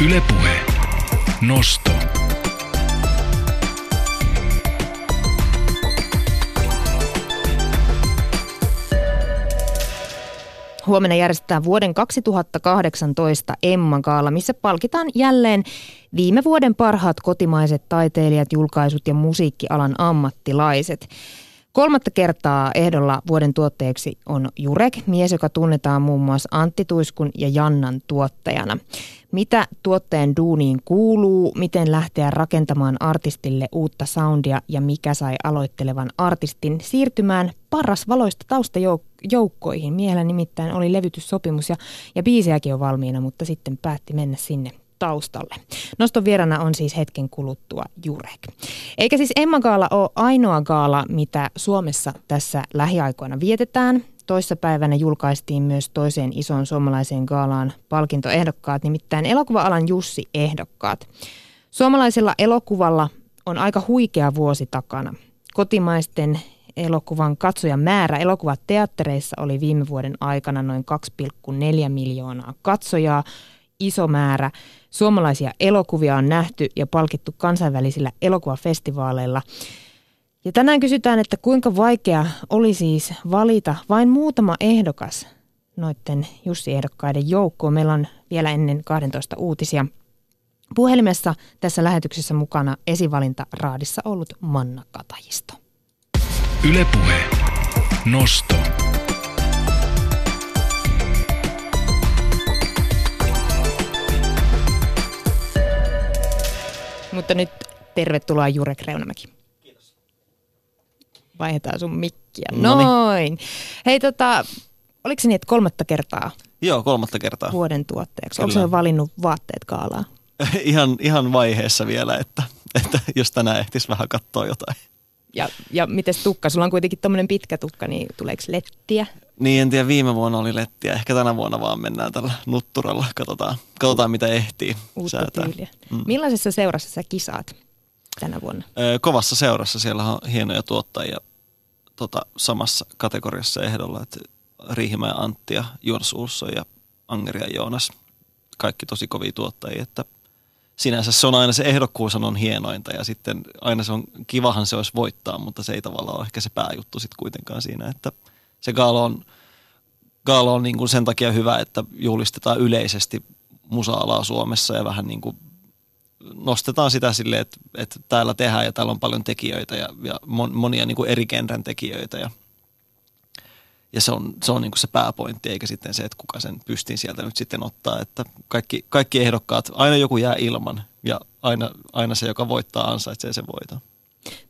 Ylepuhe. Nosto. Huomenna järjestetään vuoden 2018 Emman Gaala, missä palkitaan jälleen viime vuoden parhaat kotimaiset taiteilijat, julkaisut ja musiikkialan ammattilaiset. Kolmatta kertaa ehdolla vuoden tuotteeksi on Jurek, mies, joka tunnetaan muun muassa Antti Tuiskun ja Jannan tuottajana. Mitä tuotteen duuniin kuuluu, miten lähteä rakentamaan artistille uutta soundia ja mikä sai aloittelevan artistin siirtymään paras valoista taustajoukkoihin. Miehellä nimittäin oli levytyssopimus ja, ja biisejäkin on valmiina, mutta sitten päätti mennä sinne taustalle. Noston vierana on siis hetken kuluttua Jurek. Eikä siis Emma Gaala ole ainoa gaala, mitä Suomessa tässä lähiaikoina vietetään. Toissapäivänä julkaistiin myös toiseen isoon suomalaiseen gaalaan palkintoehdokkaat, nimittäin elokuva-alan Jussi-ehdokkaat. Suomalaisella elokuvalla on aika huikea vuosi takana. Kotimaisten elokuvan katsojan määrä elokuvateattereissa oli viime vuoden aikana noin 2,4 miljoonaa katsojaa, iso määrä. Suomalaisia elokuvia on nähty ja palkittu kansainvälisillä elokuvafestivaaleilla. Ja tänään kysytään, että kuinka vaikea oli siis valita vain muutama ehdokas noiden Jussi-ehdokkaiden joukkoon. Meillä on vielä ennen 12 uutisia. Puhelimessa tässä lähetyksessä mukana esivalinta raadissa ollut Manna Katajisto. Ylepuhe. Nosto. Mutta nyt tervetuloa Jurek Reunamäki. Kiitos. Vaihdetaan sun mikkiä. Noniin. Noin. Hei tota, oliko se niin, että kolmatta kertaa Joo, kolmatta kertaa. vuoden tuotteeksi? Onko se valinnut vaatteet kaalaa? ihan, ihan vaiheessa vielä, että, että jos tänään ehtisi vähän katsoa jotain. Ja, ja miten tukka? Sulla on kuitenkin tommonen pitkä tukka, niin tuleeko lettiä? Niin, en tiedä, viime vuonna oli lettiä. Ehkä tänä vuonna vaan mennään tällä nutturalla. Katsotaan, katsotaan mitä ehtii Uutta säätää. tyyliä. Mm. Millaisessa seurassa sä kisaat tänä vuonna? Kovassa seurassa siellä on hienoja tuottajia tota, samassa kategoriassa ehdolla. Että Riihimäen Antti ja Joonas Ursson ja Anger ja Joonas. Kaikki tosi kovia tuottajia, että sinänsä se on aina se ehdokkuus on hienointa ja sitten aina se on, kivahan se olisi voittaa, mutta se ei tavallaan ole ehkä se pääjuttu sitten kuitenkaan siinä, että se gaala on, gaala on niin kuin sen takia hyvä, että julistetaan yleisesti musa-alaa Suomessa ja vähän niin kuin nostetaan sitä silleen, että, että täällä tehdään ja täällä on paljon tekijöitä ja, ja mon, monia niin kuin eri genren tekijöitä ja, ja se on, se, on niin kuin se pääpointti, eikä sitten se, että kuka sen pystiin sieltä nyt sitten ottaa. Että kaikki, kaikki ehdokkaat, aina joku jää ilman ja aina, aina se, joka voittaa, ansaitsee sen voiton.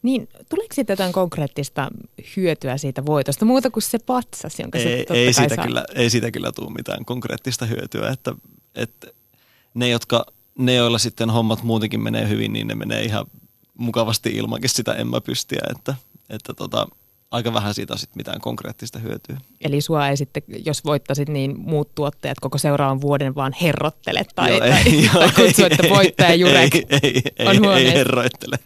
Niin, tuleeko siitä jotain konkreettista hyötyä siitä voitosta, muuta kuin se patsas, jonka se Ei, totta ei, siitä saa? kyllä, ei siitä kyllä tule mitään konkreettista hyötyä, että, että ne, jotka, ne, joilla sitten hommat muutenkin menee hyvin, niin ne menee ihan mukavasti ilmankin sitä en mä pystiä, että, että tota, aika vähän siitä on sitten mitään konkreettista hyötyä. Eli sua ei sitten, jos voittaisit, niin muut tuottajat koko seuraavan vuoden vaan herrottele tai, Joo, tai, ei, joo, tai kutsu, että ei, voittaja Jurek ei, ei, ei, on ei, ei herroittele.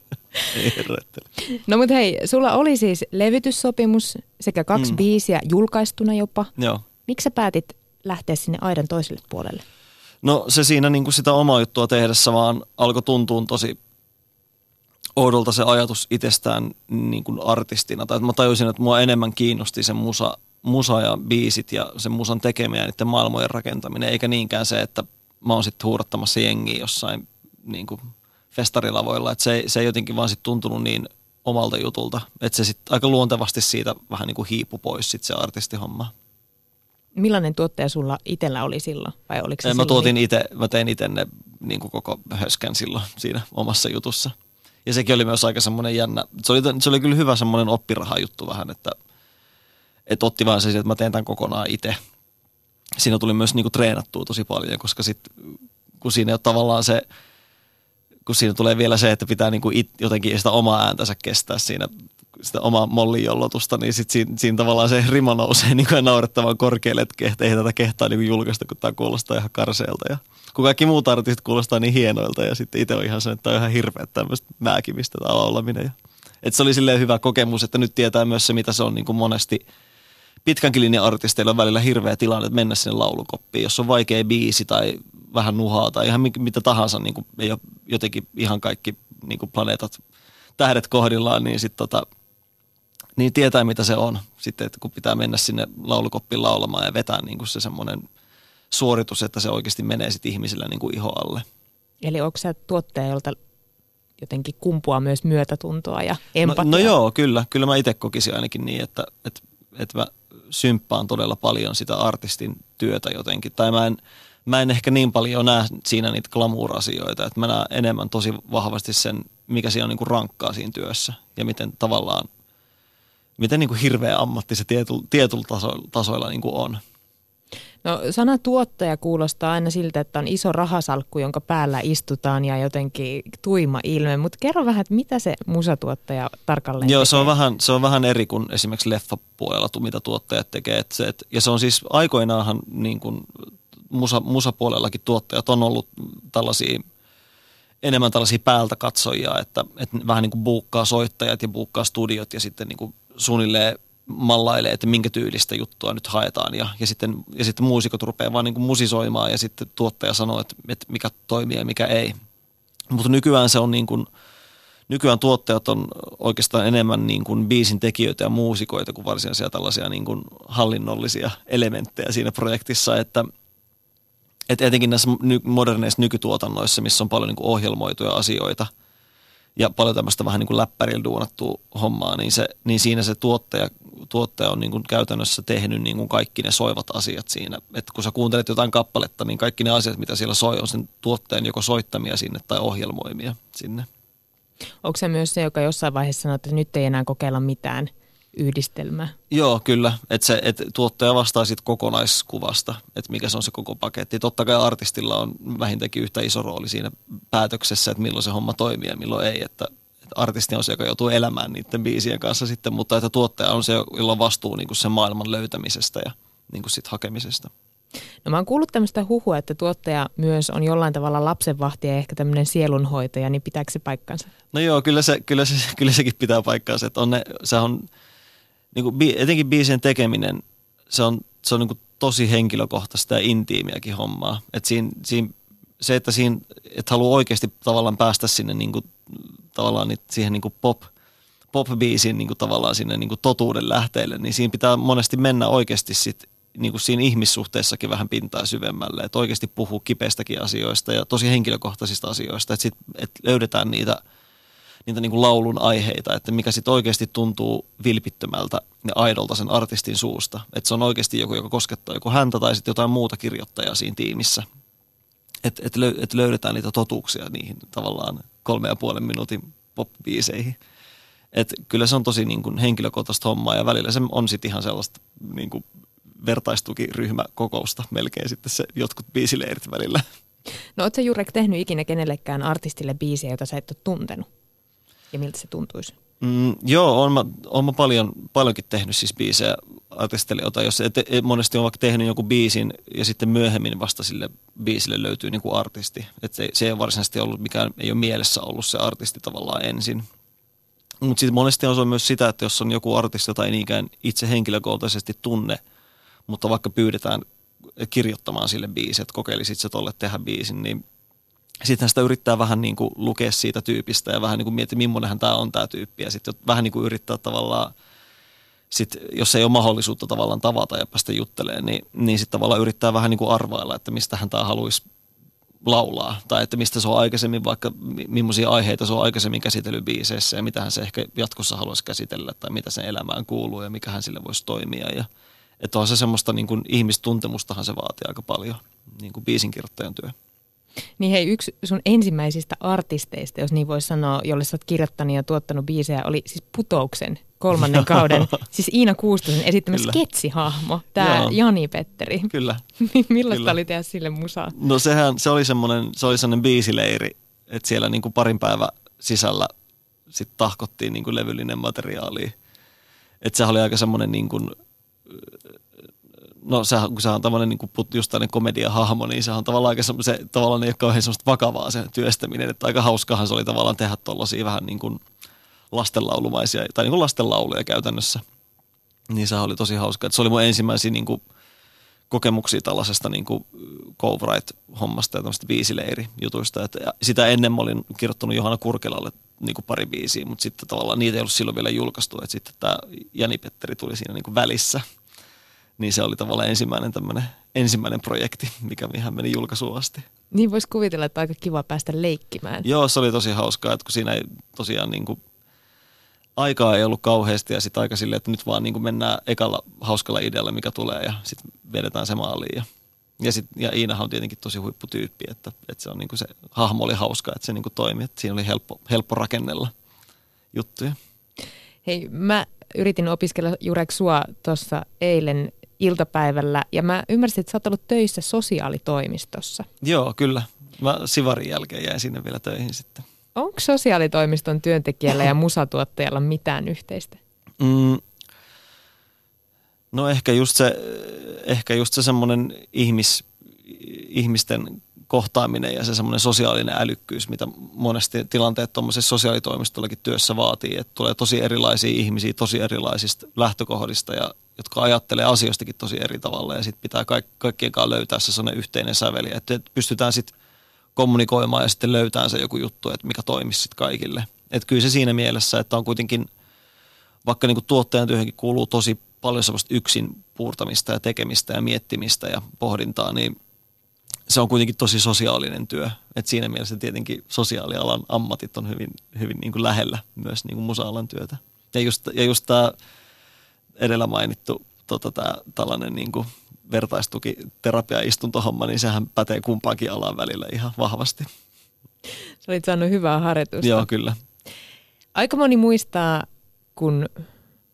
Herroittele. No mutta hei, sulla oli siis levytyssopimus sekä kaksi mm. biisiä julkaistuna jopa. Joo. Miksi sä päätit lähteä sinne aidan toiselle puolelle? No se siinä niin kuin sitä omaa juttua tehdessä vaan alkoi tuntua tosi oudolta se ajatus itsestään niin kuin artistina. Tai että mä tajusin, että mua enemmän kiinnosti se musa, musa ja biisit ja sen musan tekeminen ja niiden maailmojen rakentaminen, eikä niinkään se, että mä oon sitten huurattamassa jengiä jossain niin kuin festarilavoilla. Että se, ei- se ei jotenkin vaan sit tuntunut niin omalta jutulta. Että se sitten aika luontevasti siitä vähän niin kuin hiipu pois sit se artistihomma. Millainen tuottaja sulla itsellä oli silloin? Vai oliko se Mä silloin tuotin itse, mä tein itse ne niin kuin koko höskän silloin siinä omassa jutussa. Ja sekin oli myös aika semmoinen jännä, se oli, se oli kyllä hyvä semmoinen oppirahajuttu vähän, että, että otti vaan se, että mä teen tämän kokonaan itse. Siinä tuli myös niin kuin treenattua tosi paljon, koska sit, kun siinä ei ole tavallaan se, kun siinä tulee vielä se, että pitää niin kuin it, jotenkin sitä omaa ääntänsä kestää siinä, sitä omaa mollin niin sit siinä, siinä tavallaan se rima nousee niin kuin naurettavan korkealle, että ei tätä kehtaa niin kuin julkaista, kun tämä kuulostaa ihan karseelta. Ja kun kaikki muut artistit kuulostaa niin hienoilta ja sitten itse on ihan se, että tämä on ihan hirveä tämmöistä määkimistä tai laulaminen. Ja, että se oli silleen hyvä kokemus, että nyt tietää myös se, mitä se on niin kuin monesti pitkänkin linjan artisteilla on välillä hirveä tilanne, että mennä sinne laulukoppiin, jos on vaikea biisi tai vähän nuhaa tai ihan mitä tahansa, niin kuin ei ole jotenkin ihan kaikki niin kuin planeetat, tähdet kohdillaan, niin sitten tota, niin tietää mitä se on. Sitten, että kun pitää mennä sinne laulukoppiin laulamaan ja vetää niin kuin se semmoinen suoritus, että se oikeasti menee sitten ihmisillä niin kuin iho alle. Eli onko se tuottaja, jolta jotenkin kumpua myös myötätuntoa ja empatiaa? No, no joo, kyllä. Kyllä mä itse kokisin ainakin niin, että, että, että mä symppaan todella paljon sitä artistin työtä jotenkin. Tai mä en, mä en ehkä niin paljon näe siinä niitä glamour-asioita, että mä näen enemmän tosi vahvasti sen, mikä siinä on niin kuin rankkaa siinä työssä ja miten tavallaan, miten niin kuin hirveä ammatti se tietyllä, tietyllä taso, tasoilla niin kuin on. No sana tuottaja kuulostaa aina siltä, että on iso rahasalkku, jonka päällä istutaan ja jotenkin tuima ilme, mutta kerro vähän, että mitä se musatuottaja tarkalleen Joo, tekee? se on, vähän, se on vähän eri kuin esimerkiksi leffapuolella, mitä tuottajat tekee. Et se, et, ja se on siis aikoinaanhan niin kuin musa, musapuolellakin tuottajat on ollut tällaisia enemmän tällaisia päältä katsojia, että, että vähän niin kuin buukkaa soittajat ja buukkaa studiot ja sitten niin kuin suunnilleen mallailee, että minkä tyylistä juttua nyt haetaan. Ja, ja, sitten, ja sitten muusikot rupeaa vaan niin kuin musisoimaan ja sitten tuottaja sanoo, että, että mikä toimii ja mikä ei. Mutta nykyään se on niin kuin, nykyään tuottajat on oikeastaan enemmän niin kuin biisin tekijöitä ja muusikoita kuin varsinaisia tällaisia niin kuin hallinnollisia elementtejä siinä projektissa, että että etenkin näissä moderneissa nykytuotannoissa, missä on paljon niin kuin ohjelmoituja asioita – ja paljon tämmöistä vähän niin kuin läppärillä duunattua hommaa, niin, se, niin siinä se tuottaja, tuottaja on niin kuin käytännössä tehnyt niin kuin kaikki ne soivat asiat siinä. Että kun sä kuuntelet jotain kappaletta, niin kaikki ne asiat, mitä siellä soi, on sen tuottajan joko soittamia sinne tai ohjelmoimia sinne. Onko se myös se, joka jossain vaiheessa sanoo, että nyt ei enää kokeilla mitään – yhdistelmä. Joo, kyllä. Että se, et tuottaja vastaa siitä kokonaiskuvasta, että mikä se on se koko paketti. Totta kai artistilla on vähintäänkin yhtä iso rooli siinä päätöksessä, että milloin se homma toimii ja milloin ei. Että, että artisti on se, joka joutuu elämään niiden biisien kanssa sitten, mutta että tuottaja on se, jolla on vastuu niin kuin sen maailman löytämisestä ja niin kuin sit hakemisesta. No mä oon kuullut tämmöistä huhua, että tuottaja myös on jollain tavalla lapsenvahti ja ehkä tämmöinen sielunhoitaja, niin pitääkö se paikkansa? No joo, kyllä, se, kyllä, se, kyllä sekin pitää paikkansa. Että on ne, se on, niin kuin, etenkin biisien tekeminen, se on, se on niin kuin tosi henkilökohtaista ja intiimiäkin hommaa. että siinä, siinä, se, että siinä, että haluaa oikeasti tavallaan päästä sinne niin kuin, tavallaan siihen niin kuin pop, pop-biisin niin kuin tavallaan sinne niin kuin totuuden lähteelle, niin siinä pitää monesti mennä oikeasti sit, niin kuin siinä ihmissuhteessakin vähän pintaa syvemmälle, että oikeasti puhuu kipeistäkin asioista ja tosi henkilökohtaisista asioista, että, että löydetään niitä – niitä niin kuin laulun aiheita, että mikä sitten oikeasti tuntuu vilpittömältä ja aidolta sen artistin suusta. Että se on oikeasti joku, joka koskettaa joku häntä tai sitten jotain muuta kirjoittajaa siinä tiimissä. Että et, löy, et löydetään niitä totuuksia niihin tavallaan kolme ja puolen minuutin pop-biiseihin. Et kyllä se on tosi niin kuin henkilökohtaista hommaa ja välillä se on sitten ihan sellaista niin kuin vertaistukiryhmäkokousta melkein sitten se jotkut biisileirit välillä. No ootko Jurek tehnyt ikinä kenellekään artistille biisiä, jota sä et ole tuntenut? Ja miltä se tuntuisi? Mm, joo, on mä, on mä paljon, paljonkin tehnyt siis biisejä artistelijoita, jos et, et, monesti on vaikka tehnyt joku biisin ja sitten myöhemmin vasta sille biisille löytyy niin kuin artisti. Et se, se ei varsinaisesti ollut mikään, ei ole mielessä ollut se artisti tavallaan ensin. Mutta sitten monesti on myös sitä, että jos on joku artisti, jota ei niinkään itse henkilökohtaisesti tunne, mutta vaikka pyydetään kirjoittamaan sille biisi, että kokeilisit se tolle tehdä biisin, niin sitten sitä yrittää vähän niin kuin lukea siitä tyypistä ja vähän niin kuin miettiä, millainenhan tämä on tämä tyyppi. Ja sitten vähän niin kuin yrittää tavallaan, sit, jos ei ole mahdollisuutta tavallaan tavata ja päästä juttelemaan, niin, niin sitten tavallaan yrittää vähän niin kuin arvailla, että mistähän tämä haluaisi laulaa. Tai että mistä se on aikaisemmin, vaikka millaisia aiheita se on aikaisemmin käsitellyt biiseissä ja mitä hän se ehkä jatkossa haluaisi käsitellä tai mitä sen elämään kuuluu ja mikä hän sille voisi toimia. Ja, että on se semmoista niin kuin ihmistuntemustahan se vaatii aika paljon, niin kuin biisinkirjoittajan työ. Niin hei, yksi sun ensimmäisistä artisteista, jos niin voi sanoa, jolle sä oot kirjoittanut ja tuottanut biisejä, oli siis Putouksen kolmannen kauden, siis Iina Kuustosen esittämä Kyllä. sketsihahmo, tämä Jani Petteri. Kyllä. Millaista Kyllä. oli tehdä sille musaa? No sehän, se oli semmoinen, se oli semmoinen biisileiri, että siellä niin kuin parin päivän sisällä sitten tahkottiin niin kuin levyllinen materiaali. Että sehän oli aika semmoinen niin kuin, no sehän, kun se on tavallaan niin just tällainen komediahahmo, niin se on tavallaan aika se, tavallaan ei ole kauhean semmoista vakavaa se työstäminen, että aika hauskahan se oli tavallaan tehdä tuollaisia vähän niin kuin lastenlaulumaisia, tai niin kuin lastenlauluja käytännössä. Niin se oli tosi hauska, että se oli mun ensimmäisiä niin kuin kokemuksia tällaisesta niin kuin hommasta ja tämmöistä biisileiri-jutuista. Että sitä ennen mä olin kirjoittanut Johanna Kurkelalle niin kuin pari biisiä, mutta sitten tavallaan niitä ei ollut silloin vielä julkaistu. Että sitten tämä Jani Petteri tuli siinä niin kuin välissä. Niin se oli tavallaan ensimmäinen tämmöinen ensimmäinen projekti, mikä ihan meni julkaisuun asti. Niin voisi kuvitella, että aika kiva päästä leikkimään. Joo, se oli tosi hauskaa, että kun siinä ei tosiaan niin kuin aikaa ei ollut kauheasti ja sitten aika silleen, että nyt vaan niin kuin mennään ekalla hauskalla idealla, mikä tulee ja sitten vedetään se maaliin. Ja, ja, sit, ja Iinahan on tietenkin tosi huipputyyppi, että, että se, on niin kuin se hahmo oli hauska, että se niin kuin toimi, että siinä oli helppo, helppo rakennella juttuja. Hei, mä yritin opiskella Jurek sua tuossa eilen iltapäivällä ja mä ymmärsin, että sä oot ollut töissä sosiaalitoimistossa. Joo, kyllä. Mä Sivarin jälkeen jäin sinne vielä töihin sitten. Onko sosiaalitoimiston työntekijällä ja musatuottajalla mitään yhteistä? Mm, no ehkä just se, ehkä just se semmoinen ihmis, ihmisten kohtaaminen ja se semmoinen sosiaalinen älykkyys, mitä monesti tilanteet tuommoisessa sosiaalitoimistollakin työssä vaatii, että tulee tosi erilaisia ihmisiä tosi erilaisista lähtökohdista ja jotka ajattelee asioistakin tosi eri tavalla ja sitten pitää kaik- kaikkien kanssa löytää se sellainen yhteinen säveli, että pystytään sitten kommunikoimaan ja sitten löytää se joku juttu, että mikä toimisi sitten kaikille. Että kyllä se siinä mielessä, että on kuitenkin, vaikka niin tuottajan työhönkin kuuluu tosi paljon sellaista yksin puurtamista ja tekemistä ja miettimistä ja pohdintaa, niin se on kuitenkin tosi sosiaalinen työ. Et siinä mielessä tietenkin sosiaalialan ammatit on hyvin, hyvin niin kuin lähellä myös niin kuin musa-alan työtä. Ja just, ja just tämä edellä mainittu tota, tää, tällainen niin kuin vertaistuki terapia-istuntohomma, niin sehän pätee kumpaankin alan välillä ihan vahvasti. Sä olit saanut hyvää harjoitusta. Joo, kyllä. Aika moni muistaa, kun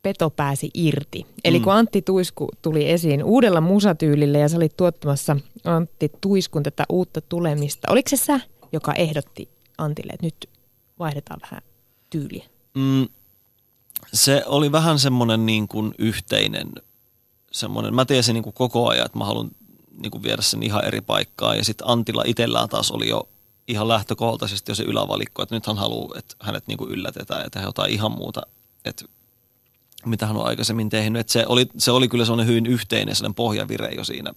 Peto pääsi irti. Eli mm. kun Antti Tuisku tuli esiin uudella musatyylillä ja sä olit tuottamassa Antti Tuiskun tätä uutta tulemista. Oliko se sä, joka ehdotti Antille, että nyt vaihdetaan vähän tyyliä? Mm, se oli vähän semmoinen niin kuin yhteinen semmoinen, mä tiesin niin kuin koko ajan, että mä haluan niin kuin viedä sen ihan eri paikkaan. Ja sitten Antilla itsellään taas oli jo ihan lähtökohtaisesti jo se ylävalikko, että nyt hän haluaa, että hänet niin kuin yllätetään ja tehdään jotain ihan muuta, että mitä hän on aikaisemmin tehnyt. Että se, oli, se oli kyllä sellainen hyvin yhteinen sellainen pohjavire jo siinä,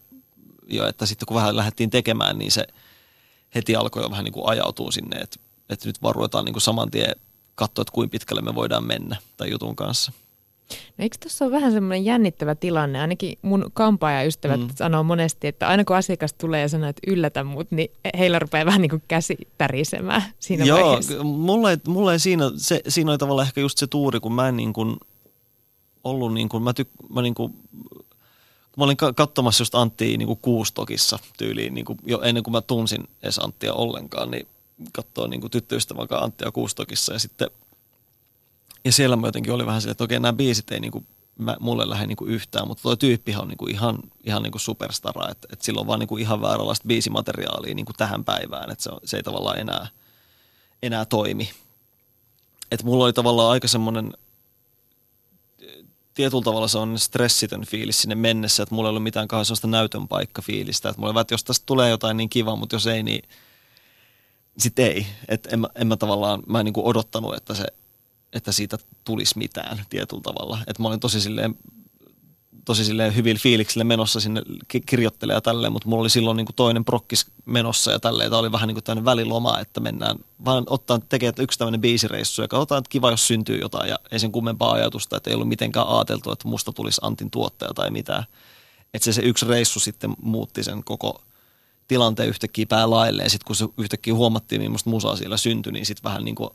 jo, että sitten kun vähän lähdettiin tekemään, niin se heti alkoi jo vähän niin kuin ajautua sinne, että, että nyt vaan ruvetaan niin kuin saman tien katsoa, että kuinka pitkälle me voidaan mennä tämän jutun kanssa. No eikö tuossa ole vähän semmoinen jännittävä tilanne? Ainakin mun kampaajaystävät mm. sanoo monesti, että aina kun asiakas tulee ja sanoo, että yllätä mut, niin heillä rupeaa vähän niin kuin käsi tärisemään siinä Joo, vaiheessa. mulla ei, mulla ei siinä, se, siinä oli tavallaan ehkä just se tuuri, kun mä en niin kuin ollut niin kuin, mä, tyk, mä niin kuin, mä olin katsomassa just Anttia niin kuin kuustokissa tyyliin, niin kuin jo ennen kuin mä tunsin edes Anttia ollenkaan, niin katsoa niin kuin tyttöystävän kanssa Anttia kuustokissa ja sitten – ja siellä mä jotenkin oli vähän silleen, että okei nämä biisit ei niinku, mä, mulle lähde niinku yhtään, mutta tuo tyyppihän on niinku ihan, ihan niinku superstara, että et sillä on vaan niinku ihan vääränlaista biisimateriaalia niinku tähän päivään, että se, on, se ei tavallaan enää, enää toimi. Että mulla oli tavallaan aika semmoinen, tietyllä tavalla se on stressitön fiilis sinne mennessä, että mulla ei ollut mitään kauhean sellaista näytön paikka fiilistä, että mulla oli, että jos tästä tulee jotain niin kiva, mutta jos ei, niin sitten ei. Että en, en mä tavallaan, mä en niin odottanut, että se että siitä tulisi mitään tietyllä tavalla. Että mä olin tosi silleen, tosi silleen hyvillä fiiliksillä menossa sinne kirjoittelemaan tälleen, mutta mulla oli silloin niin kuin toinen prokkis menossa ja tälleen. Tämä oli vähän niin kuin tämmöinen väliloma, että mennään vaan ottaa tekee yksi tämmöinen biisireissu ja katsotaan, että kiva, jos syntyy jotain ja ei sen kummempaa ajatusta, että ei ollut mitenkään ajateltu, että musta tulisi Antin tuottaja tai mitään. Että se, se yksi reissu sitten muutti sen koko tilanteen yhtäkkiä päälailleen. Sitten kun se yhtäkkiä huomattiin, millaista musaa siellä syntyi, niin sitten vähän niin kuin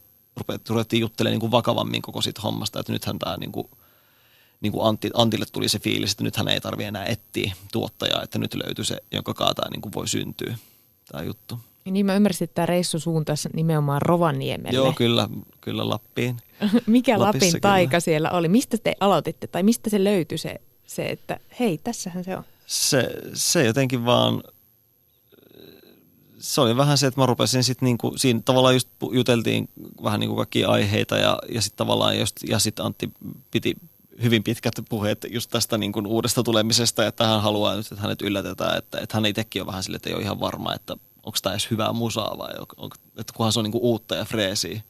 ruvettiin juttelemaan niin kuin vakavammin koko siitä hommasta, että nythän tämä niin kuin, niin kuin Antti, Antille tuli se fiilis, että nythän ei tarvitse enää etsiä tuottajaa, että nyt löytyy se, jonka kaataa niin kuin voi syntyä tämä juttu. Niin mä ymmärsin, että tämä reissu suuntaisi nimenomaan Rovaniemelle. Joo, kyllä, kyllä Lappiin. Mikä Lapissa Lapin taika kyllä. siellä oli? Mistä te aloititte tai mistä se löytyi se, se että hei, tässähän se on? Se, se jotenkin vaan se oli vähän se, että mä rupesin sitten niinku, siinä tavallaan just juteltiin vähän niinku kaikkia aiheita ja, ja sitten tavallaan just, ja sitten Antti piti hyvin pitkät puheet just tästä niin kuin uudesta tulemisesta, että hän haluaa nyt, että hänet yllätetään, että, että hän itsekin on vähän sille, että ei ole ihan varma, että onko tämä edes hyvää musaa vai on, että kunhan se on niin kuin uutta ja freesiä.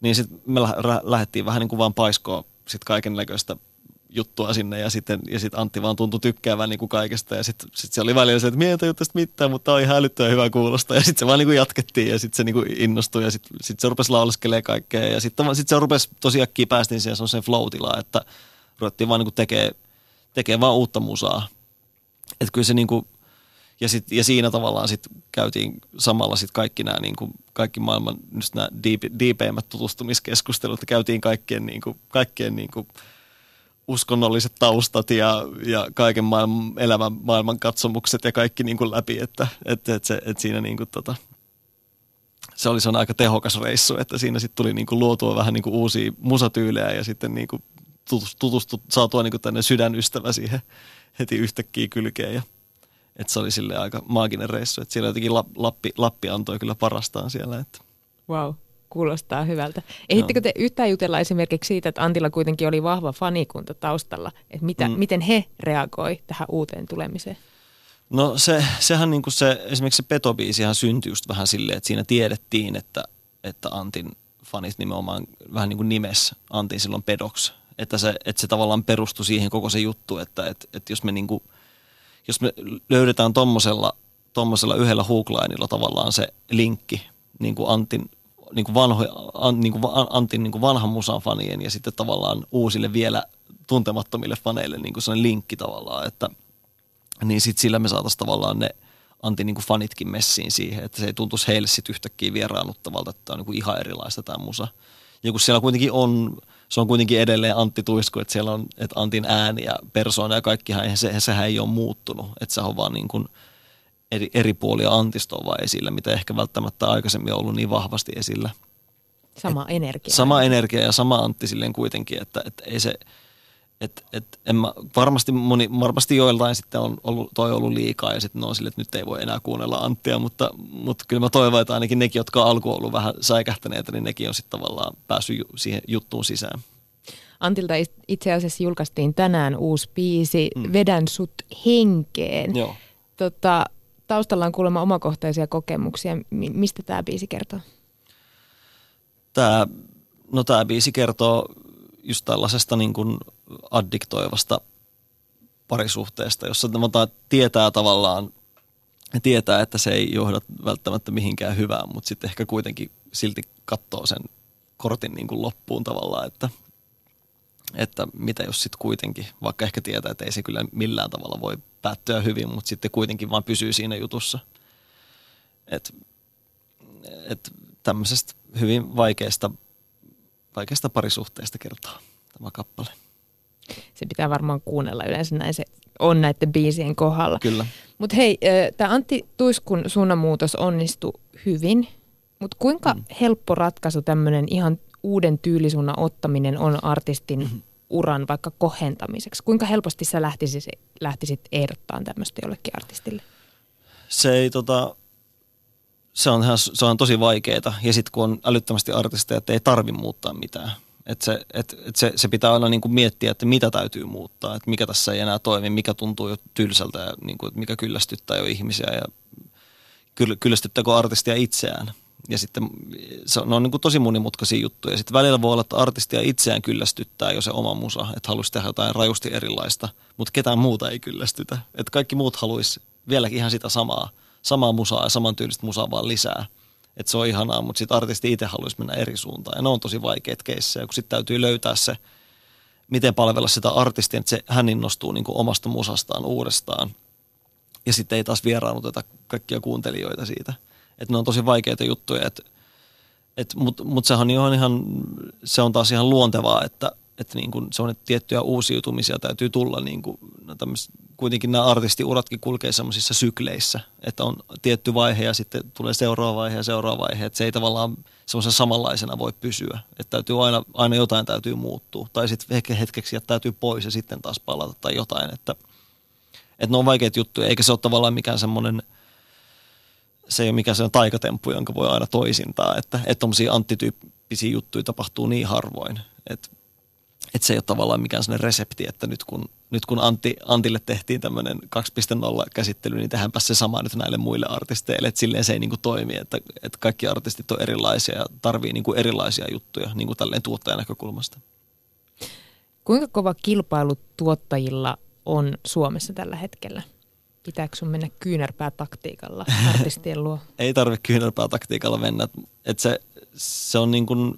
Niin sitten me lä- lähdettiin vähän niin kuin vaan paiskoa sitten kaiken näköistä juttua sinne ja sitten ja sit Antti vaan tuntui tykkäävän niin kuin kaikesta ja sitten sit se oli välillä se, että mie ei tästä mitään, mutta on ihan älyttömän hyvä kuulosta ja sitten se vaan niin kuin jatkettiin ja sitten se niin kuin innostui ja sitten sit se rupesi lauleskelemaan kaikkea ja sitten sit se rupesi tosiaan päästiin siihen semmoiseen flow että ruvettiin vaan niin tekee, tekee vaan uutta musaa. Että kyllä se niin kuin, ja, sit, ja siinä tavallaan sit käytiin samalla sit kaikki nämä niin kaikki maailman just nämä deep, deepeimmät tutustumiskeskustelut, käytiin kaikkien, niin kuin, kaikkien niin kuin, uskonnolliset taustat ja, ja kaiken maailman, elämän maailman katsomukset ja kaikki niin kuin läpi, että, että, että, se, että siinä niin kuin, tota, se oli se on aika tehokas reissu, että siinä sitten tuli niin kuin luotua vähän niin kuin uusia musatyylejä ja sitten niin kuin tutustu, saatua niin kuin tänne sydänystävä siihen heti yhtäkkiä kylkeen ja että se oli sille aika maaginen reissu, että siellä jotenkin Lappi, Lappi antoi kyllä parastaan siellä. Että. Wow, kuulostaa hyvältä. Ehittekö te yhtään jutella esimerkiksi siitä, että Antilla kuitenkin oli vahva fanikunta taustalla, että mitä, mm. miten he reagoi tähän uuteen tulemiseen? No se, sehän niin kuin se, esimerkiksi se petobiisihan syntyi just vähän silleen, että siinä tiedettiin, että, että Antin fanit nimenomaan vähän niin kuin nimessä Antin silloin pedoksi. Että se, että se tavallaan perustui siihen koko se juttu, että, että, että jos me niin kuin – jos me löydetään tommosella, tommosella yhdellä huuklainilla tavallaan se linkki niin kuin Antin, niin kuin vanho, an, niin kuin Antin niin kuin vanhan musan fanien ja sitten tavallaan uusille vielä tuntemattomille faneille niin kuin sellainen linkki tavallaan, että niin sitten sillä me saataisiin tavallaan ne Antin niin kuin fanitkin messiin siihen, että se ei tuntuisi heille sitten yhtäkkiä vieraannuttavalta, että tämä on niin kuin ihan erilaista tämä musa. Ja kun siellä kuitenkin on se on kuitenkin edelleen Antti Tuisku, että siellä on että Antin ääni ja persoona ja kaikkihan, se, sehän ei ole muuttunut, että se on vaan niin kuin eri, eri puolia Antista on vaan esillä, mitä ehkä välttämättä aikaisemmin on ollut niin vahvasti esillä. Sama et, energia. Sama energia ja sama Antti silleen kuitenkin, että, että ei se, et, et en mä, varmasti, moni, varmasti joiltain sitten on ollut, toi ollut liikaa ja sitten ne on sille, että nyt ei voi enää kuunnella Anttia, mutta, mutta kyllä mä toivon, että ainakin nekin, jotka on alku ollut vähän säikähtäneitä, niin nekin on sitten tavallaan päässyt ju, siihen juttuun sisään. Antilta itse asiassa julkaistiin tänään uusi biisi, mm. Vedän sut henkeen. Joo. Tota, taustalla on kuulemma omakohtaisia kokemuksia. Mistä tämä biisi kertoo? Tämä, no tämä biisi kertoo just tällaisesta niin kuin addiktoivasta parisuhteesta, jossa tietää tavallaan, tietää, että se ei johda välttämättä mihinkään hyvään, mutta sitten ehkä kuitenkin silti katsoo sen kortin niin kuin loppuun tavallaan, että, että mitä jos sitten kuitenkin, vaikka ehkä tietää, että ei se kyllä millään tavalla voi päättyä hyvin, mutta sitten kuitenkin vaan pysyy siinä jutussa. Että et tämmöisestä hyvin vaikeasta, vaikeasta parisuhteesta kertoo tämä kappale se pitää varmaan kuunnella yleensä näin se on näiden biisien kohdalla. Kyllä. Mutta hei, tämä Antti Tuiskun suunnanmuutos onnistui hyvin, mutta kuinka mm. helppo ratkaisu tämmöinen ihan uuden tyylisuunnan ottaminen on artistin mm-hmm. uran vaikka kohentamiseksi? Kuinka helposti sä lähtisit, lähtisit ehdottaan tämmöistä jollekin artistille? Se ei tota, se on, ihan, se on tosi vaikeaa. Ja sitten kun on älyttömästi artisteja, että ei tarvi muuttaa mitään. Että se, et, et se, se pitää aina niin kuin miettiä, että mitä täytyy muuttaa, että mikä tässä ei enää toimi, mikä tuntuu jo tylsältä ja niin kuin, että mikä kyllästyttää jo ihmisiä ja kyllästyttääkö artistia itseään. Ja sitten se on, ne on niin kuin tosi monimutkaisia juttuja. Sitten välillä voi olla, että artistia itseään kyllästyttää jo se oma musa, että haluaisi tehdä jotain rajusti erilaista, mutta ketään muuta ei kyllästytä. Että kaikki muut haluaisi vieläkin ihan sitä samaa, samaa musaa ja samantyylistä musaa vaan lisää – että se on ihanaa, mutta sitten artisti itse haluaisi mennä eri suuntaan. Ja ne on tosi vaikeat keissejä, kun sitten täytyy löytää se, miten palvella sitä artistia, että se, hän innostuu niin omasta musastaan uudestaan. Ja sitten ei taas vieraannuteta kaikkia kuuntelijoita siitä. Että ne on tosi vaikeita juttuja, että et, mutta mut sehän on ihan, se on taas ihan luontevaa, että että niin kuin se on, että tiettyjä uusiutumisia täytyy tulla. Niin kuin, no kuitenkin nämä artistiuratkin kulkee semmoisissa sykleissä, että on tietty vaihe ja sitten tulee seuraava vaihe ja seuraava vaihe. Että se ei tavallaan semmoisen samanlaisena voi pysyä. Että täytyy aina, aina jotain täytyy muuttua. Tai sitten ehkä hetkeksi täytyy pois ja sitten taas palata tai jotain. Että, että ne on vaikeita juttuja, eikä se ole tavallaan mikään semmoinen – se ei ole mikään sellainen taikatemppu, jonka voi aina toisintaa, että, että tuommoisia antityyppisiä juttuja tapahtuu niin harvoin, että että se ei ole tavallaan mikään sellainen resepti, että nyt kun, nyt kun Antti, Antille tehtiin tämmöinen 2.0 käsittely, niin tehdäänpä se sama nyt näille muille artisteille, että silleen se ei niin kuin toimi, että, että kaikki artistit on erilaisia ja tarvii niin kuin erilaisia juttuja niin kuin tälleen tuottajan näkökulmasta. Kuinka kova kilpailu tuottajilla on Suomessa tällä hetkellä? Pitääkö sun mennä kyynärpää taktiikalla artistien luo? Ei tarvitse kyynärpää taktiikalla mennä. Et se, se on niin kuin,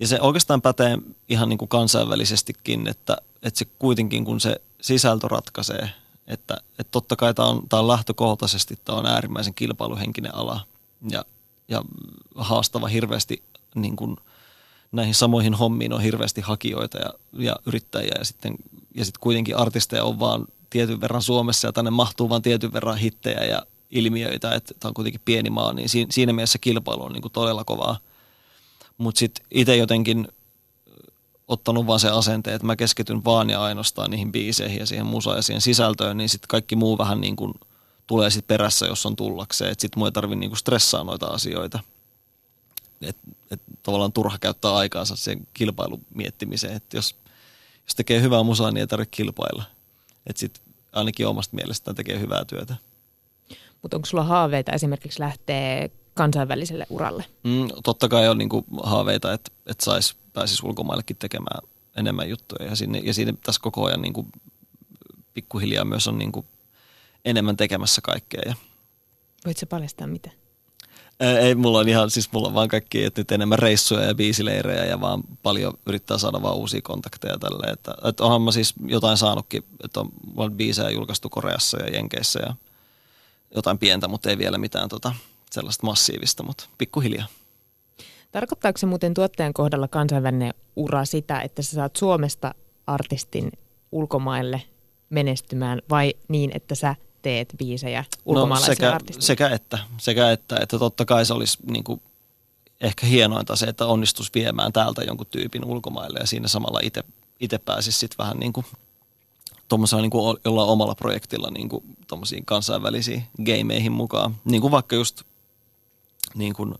ja se oikeastaan pätee ihan niin kuin kansainvälisestikin, että, että se kuitenkin kun se sisältö ratkaisee, että, että totta kai tämä on, tämä on lähtökohtaisesti tämä on äärimmäisen kilpailuhenkinen ala ja, ja haastava hirveästi niin kuin näihin samoihin hommiin on hirveästi hakijoita ja, ja yrittäjiä ja sitten, ja sitten kuitenkin artisteja on vaan tietyn verran Suomessa ja tänne mahtuu vain tietyn verran hittejä ja ilmiöitä, että tämä on kuitenkin pieni maa, niin siinä mielessä kilpailu on niin kuin todella kovaa. Mutta sitten itse jotenkin ottanut vaan se asenteen, että mä keskityn vaan ja ainoastaan niihin biiseihin ja siihen musaan ja siihen sisältöön, niin sitten kaikki muu vähän niin kuin tulee sitten perässä, jos on tullakseen. Että sitten mun ei tarvitse niin stressaa noita asioita. Et, et tavallaan turha käyttää aikaansa sen kilpailun miettimiseen, että jos, jos tekee hyvää musaa, niin ei tarvitse kilpailla. Että sitten ainakin omasta mielestään tekee hyvää työtä. Mutta onko sulla haaveita esimerkiksi lähteä kansainväliselle uralle? Mm, totta kai on niinku haaveita, että, että sais, pääsisi ulkomaillekin tekemään enemmän juttuja. Ja, sinne, ja siinä tässä koko ajan niinku, pikkuhiljaa myös on niinku enemmän tekemässä kaikkea. Ja... Voitko paljastaa mitä? Ei, mulla on ihan, siis mulla on vaan kaikki, että nyt enemmän reissuja ja biisileirejä ja vaan paljon yrittää saada vaan uusia kontakteja tälle. Että, että onhan mä siis jotain saanutkin, että on, on biisejä julkaistu Koreassa ja Jenkeissä ja jotain pientä, mutta ei vielä mitään tota, sellaista massiivista, mutta pikkuhiljaa. Tarkoittaako se muuten tuottajan kohdalla kansainvälinen ura sitä, että sä saat Suomesta artistin ulkomaille menestymään vai niin, että sä teet biisejä ulkomaalaisille no, sekä, artistille? sekä että, sekä että, että totta kai se olisi niin kuin ehkä hienointa se, että onnistuisi viemään täältä jonkun tyypin ulkomaille ja siinä samalla itse pääsisi sitten vähän niin kuin tuommoisella niin kuin jollain omalla projektilla niin kuin kansainvälisiin gameihin mukaan. Niin kuin vaikka just niin kuin,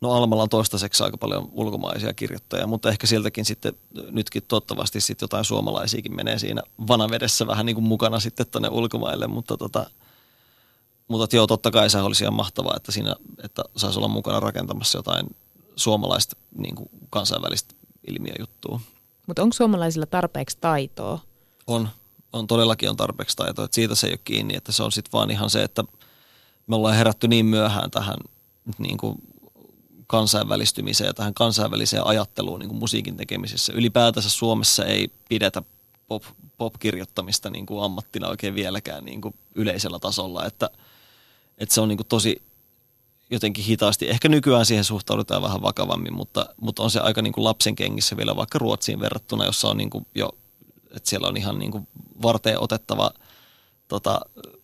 no Almalla on toistaiseksi aika paljon ulkomaisia kirjoittajia, mutta ehkä sieltäkin sitten nytkin toivottavasti sitten jotain suomalaisiakin menee siinä vanavedessä vähän niin kuin mukana sitten tuonne ulkomaille, mutta tota, mutta joo, totta kai se olisi ihan mahtavaa, että siinä, että saisi olla mukana rakentamassa jotain suomalaista niin kuin kansainvälistä ilmiöjuttua. Mutta onko suomalaisilla tarpeeksi taitoa? On, on todellakin on tarpeeksi taitoa, että siitä se ei ole kiinni, että se on sitten vaan ihan se, että me ollaan herätty niin myöhään tähän niin kuin kansainvälistymiseen ja tähän kansainväliseen ajatteluun niin kuin musiikin tekemisessä. Ylipäätänsä Suomessa ei pidetä pop, pop-kirjoittamista niin kuin ammattina oikein vieläkään niin kuin yleisellä tasolla, että, että se on niin kuin tosi jotenkin hitaasti. Ehkä nykyään siihen suhtaudutaan vähän vakavammin, mutta, mutta on se aika niin kuin lapsen kengissä vielä vaikka Ruotsiin verrattuna, jossa on niin kuin jo, että siellä on ihan niin kuin varteen otettava tota,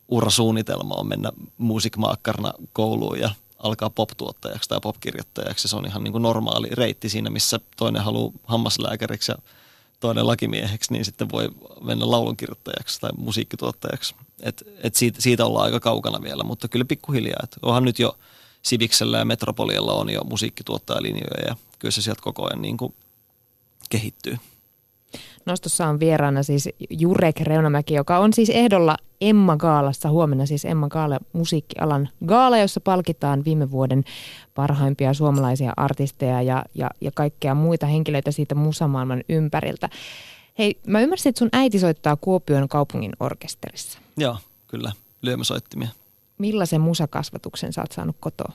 urasuunnitelma on mennä muusikmaakkarna kouluun ja alkaa pop-tuottajaksi tai pop-kirjoittajaksi. Se on ihan niin kuin normaali reitti siinä, missä toinen haluaa hammaslääkäriksi ja toinen lakimieheksi, niin sitten voi mennä laulunkirjoittajaksi tai musiikkituottajaksi. Et, et siitä, siitä ollaan aika kaukana vielä, mutta kyllä pikkuhiljaa. Et onhan nyt jo Siviksellä ja Metropolialla on jo musiikkituottajalinjoja ja kyllä se sieltä koko ajan niin kuin kehittyy. Nostossa on vieraana siis Jurek Reunamäki, joka on siis ehdolla Emma Gaalassa. Huomenna siis Emma Gaala musiikkialan gaala, jossa palkitaan viime vuoden parhaimpia suomalaisia artisteja ja, ja, ja kaikkea muita henkilöitä siitä musamaailman ympäriltä. Hei, mä ymmärsin, että sun äiti soittaa Kuopion kaupungin orkesterissa. Joo, kyllä. Lyömäsoittimia. Millaisen musakasvatuksen sä oot saanut kotoa?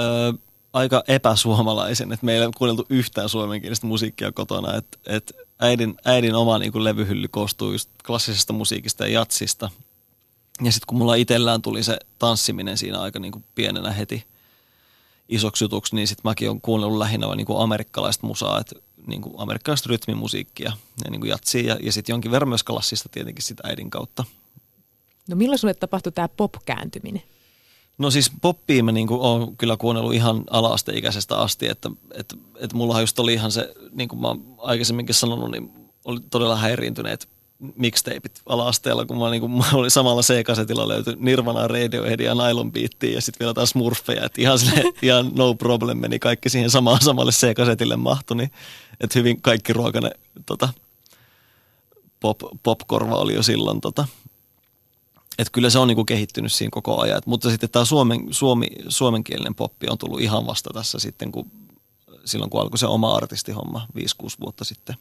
Öö, aika epäsuomalaisen, että meillä ei kuunneltu yhtään suomenkielistä musiikkia kotona. Että et äidin, äidin oma niin kuin levyhylly koostuu just klassisesta musiikista ja jatsista. Ja sitten kun mulla itsellään tuli se tanssiminen siinä aika niin kuin pienenä heti isoksi jutuksi, niin sitten mäkin olen kuunnellut lähinnä niin kuin amerikkalaista musaa, että niin kuin amerikkalaista rytmimusiikkia ja niin kuin jatsia ja, ja sitten jonkin verran myös klassista tietenkin sitä äidin kautta. No milloin sulle tapahtui tämä pop-kääntyminen? No siis poppia mä niin oon kyllä kuunnellut ihan ala-asteikäisestä asti, että, että, että mullahan just oli ihan se, niin kuin mä oon aikaisemminkin sanonut, niin oli todella häiriintyneet mixtapeit ala-asteella, kun mä, niin kuin, mä olin samalla C-kasetilla löyty Nirvana, Radiohead ja Nylon Beattia ja sitten vielä taas Smurfeja, että ihan, sille, ihan no problem meni kaikki siihen samaan, samalle C-kasetille mahtui, niin että hyvin kaikki ruokane tota, pop, popkorva oli jo silloin tota, että kyllä se on niin kuin kehittynyt siinä koko ajan. Et, mutta sitten tämä suomen, suomi, suomenkielinen poppi on tullut ihan vasta tässä sitten, kun, silloin kun alkoi se oma artistihomma 5-6 vuotta sitten.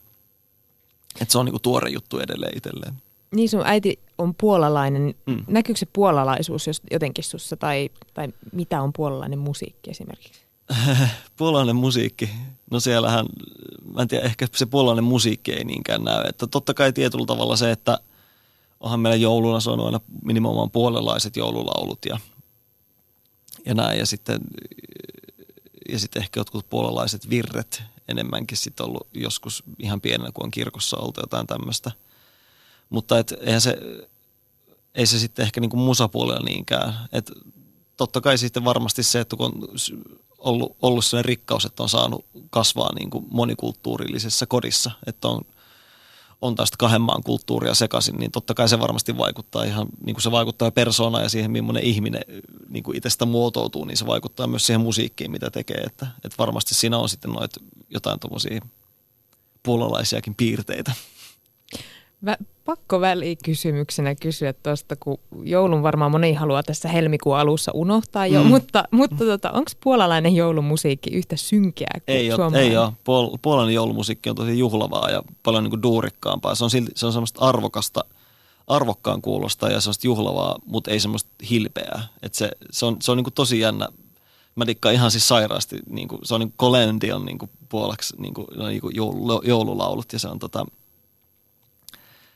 Että se on niinku tuore juttu edelleen itselleen. Niin sun äiti on puolalainen. Mm. Näkyykö se puolalaisuus jos jotenkin sussa tai, tai mitä on puolalainen musiikki esimerkiksi? Puolalainen musiikki, no siellähän, mä en tiedä, ehkä se puolalainen musiikki ei niinkään näy. Että totta kai tietyllä tavalla se, että onhan meillä jouluna se on aina nimenomaan puolalaiset joululaulut ja, ja näin. Ja sitten, ja sitten ehkä jotkut puolalaiset virret enemmänkin sitten ollut joskus ihan pienenä, kun on kirkossa oltu jotain tämmöistä. Mutta et, eihän se, ei se sitten ehkä niinku musapuolella niinkään. Et totta kai sitten varmasti se, että kun on ollut, ollut sellainen rikkaus, että on saanut kasvaa niin kuin monikulttuurillisessa kodissa, että on, on tästä kahden maan kulttuuria sekaisin, niin totta kai se varmasti vaikuttaa ihan, niin kuin se vaikuttaa persoonaan ja siihen, millainen ihminen niin kuin itsestä muotoutuu, niin se vaikuttaa myös siihen musiikkiin, mitä tekee, että, että varmasti siinä on sitten noit jotain tuommoisia puolalaisiakin piirteitä. Vä- pakko välikysymyksenä kysyä tuosta, kun joulun varmaan moni haluaa tässä helmikuun alussa unohtaa jo, Mm. mutta, mutta tota, onko puolalainen joulumusiikki yhtä synkeää kuin Ei ole, suomalainen? ei ole. Puol- puolainen joulumusiikki on tosi juhlavaa ja paljon niin kuin duurikkaampaa. Se on, silti, se on semmoista arvokasta, arvokkaan kuulosta ja semmoista juhlavaa, mutta ei semmoista hilpeää. Et se, se on, se on niin kuin tosi jännä. Mä dikkaan ihan siis sairaasti. Niin kuin, se on niin kuin Colin Dion niin kuin puoleksi niin kuin, no niin kuin joulu, joululaulut ja se on tota,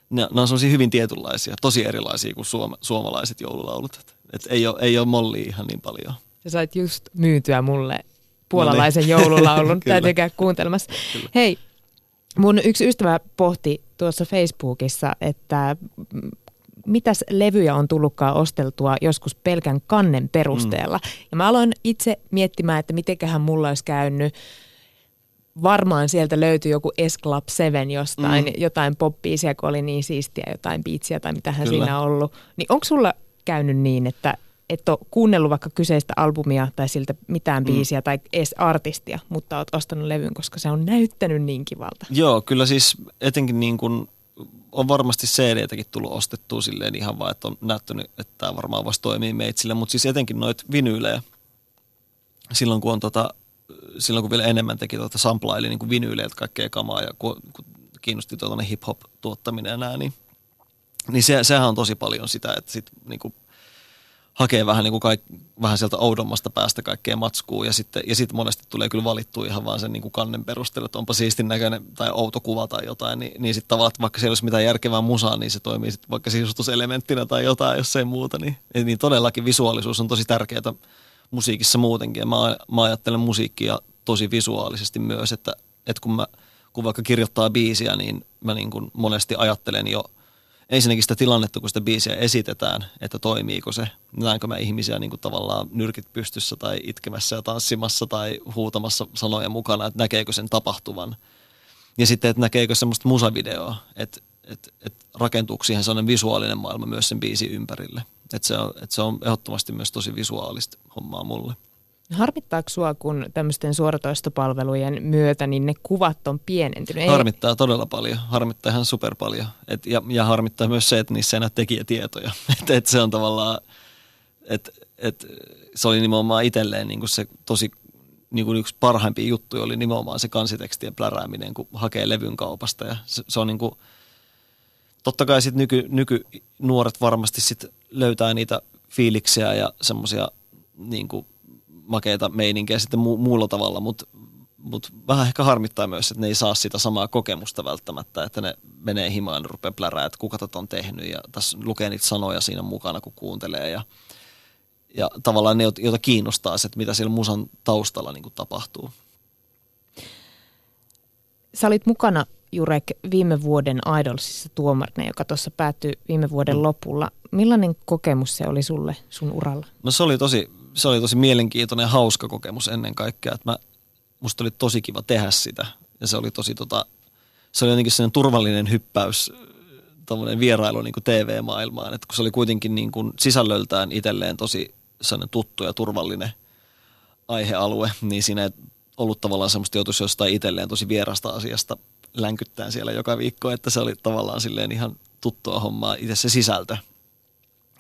ne, ne on semmoisia hyvin tietynlaisia, tosi erilaisia kuin suoma, suomalaiset joululaulut. Et, et ei, ole, ei ole mollia ihan niin paljon. Sä sait just myytyä mulle puolalaisen joululaulun. Kyllä. Täytyy käydä kuuntelemassa. Kyllä. Hei, mun yksi ystävä pohti tuossa Facebookissa, että mitäs levyjä on tullutkaan osteltua joskus pelkän kannen perusteella. Mm. Ja mä aloin itse miettimään, että mitenköhän mulla olisi käynyt. Varmaan sieltä löytyi joku S Club 7 jostain, Mm. mm. jotain poppiisia, kun oli niin siistiä, jotain biitsiä tai mitähän Kyllä. siinä on ollut. Niin onko sulla käynyt niin, että et ole kuunnellut vaikka kyseistä albumia tai siltä mitään Mm. biisiä tai edes artistia, mutta oot ostanut levyn, koska se on näyttänyt niin kivalta. Joo, kyllä siis etenkin niin kuin on varmasti CD-täkin tullut ostettua silleen ihan vaan, että on näyttänyt, että tämä varmaan voisi toimia meitsille, mutta siis etenkin noit vinyylejä, silloin kun on tota, silloin kun vielä enemmän teki tuota samplaili niin kuin kaikkea kamaa ja kun, kun kiinnosti tuollainen hip-hop-tuottaminen ja nää, niin, niin se, sehän on tosi paljon sitä, että sit niin kuin hakee vähän, niin kuin kaik, vähän sieltä oudommasta päästä kaikkea matskua ja sitten, ja sitten monesti tulee kyllä valittua ihan vaan sen niin kuin kannen perusteella, että onpa siistin näköinen tai outo kuva tai jotain, niin, niin sitten tavallaan, että vaikka siellä olisi mitään järkevää musaa, niin se toimii sitten vaikka sisustuselementtinä tai jotain, jos ei muuta, niin, niin todellakin visuaalisuus on tosi tärkeää musiikissa muutenkin mä, mä ajattelen musiikkia tosi visuaalisesti myös, että, että kun mä kun vaikka kirjoittaa biisiä, niin mä niin kuin monesti ajattelen jo ensinnäkin sitä tilannetta, kun sitä biisiä esitetään, että toimiiko se. Näenkö mä ihmisiä niin kuin tavallaan nyrkit pystyssä tai itkemässä ja tanssimassa tai huutamassa sanoja mukana, että näkeekö sen tapahtuvan. Ja sitten, että näkeekö semmoista musavideoa, että, että, että rakentuuko siihen sellainen visuaalinen maailma myös sen biisin ympärille. Että se on, että se on ehdottomasti myös tosi visuaalista hommaa mulle. Harmittaako sua, kun tämmöisten suoratoistopalvelujen myötä niin ne kuvat on pienentynyt? Ei- Harmittaa todella paljon, harmittaa ihan super paljon. Et, ja, ja harmittaa myös se, että niissä ei näy tekijätietoja. että et se on tavallaan, että et, se oli nimenomaan itselleen niin se tosi niin kuin yksi parhaimpia juttuja oli nimenomaan se kansitekstien plärääminen, kun hakee levyn kaupasta. Ja se, se on niin kuin, totta kai sitten nyky, nykynuoret varmasti sit löytää niitä fiiliksiä ja semmoisia niin makeita meininkejä sitten mu- muulla tavalla, mutta mut vähän ehkä harmittaa myös, että ne ei saa sitä samaa kokemusta välttämättä, että ne menee himaan ja rupeaa plärää, että kuka tätä on tehnyt ja tässä lukee niitä sanoja siinä mukana, kun kuuntelee ja, ja tavallaan ne, joita kiinnostaa se, että mitä siellä musan taustalla niin tapahtuu. Sä olit mukana, Jurek, viime vuoden Idolsissa tuomarina, joka tuossa päättyi viime vuoden Mm. lopulla. Millainen kokemus se oli sulle sun uralla? No se oli tosi, se oli tosi mielenkiintoinen ja hauska kokemus ennen kaikkea, että mä, musta oli tosi kiva tehdä sitä ja se oli tosi tota, se oli jotenkin sellainen turvallinen hyppäys tommonen vierailu niin kuin TV-maailmaan, että kun se oli kuitenkin niin kuin sisällöltään itselleen tosi sellainen tuttu ja turvallinen aihealue, niin siinä ei ollut tavallaan semmoista joutuisi jostain itselleen tosi vierasta asiasta länkyttään siellä joka viikko, että se oli tavallaan silleen ihan tuttua hommaa itse se sisältö.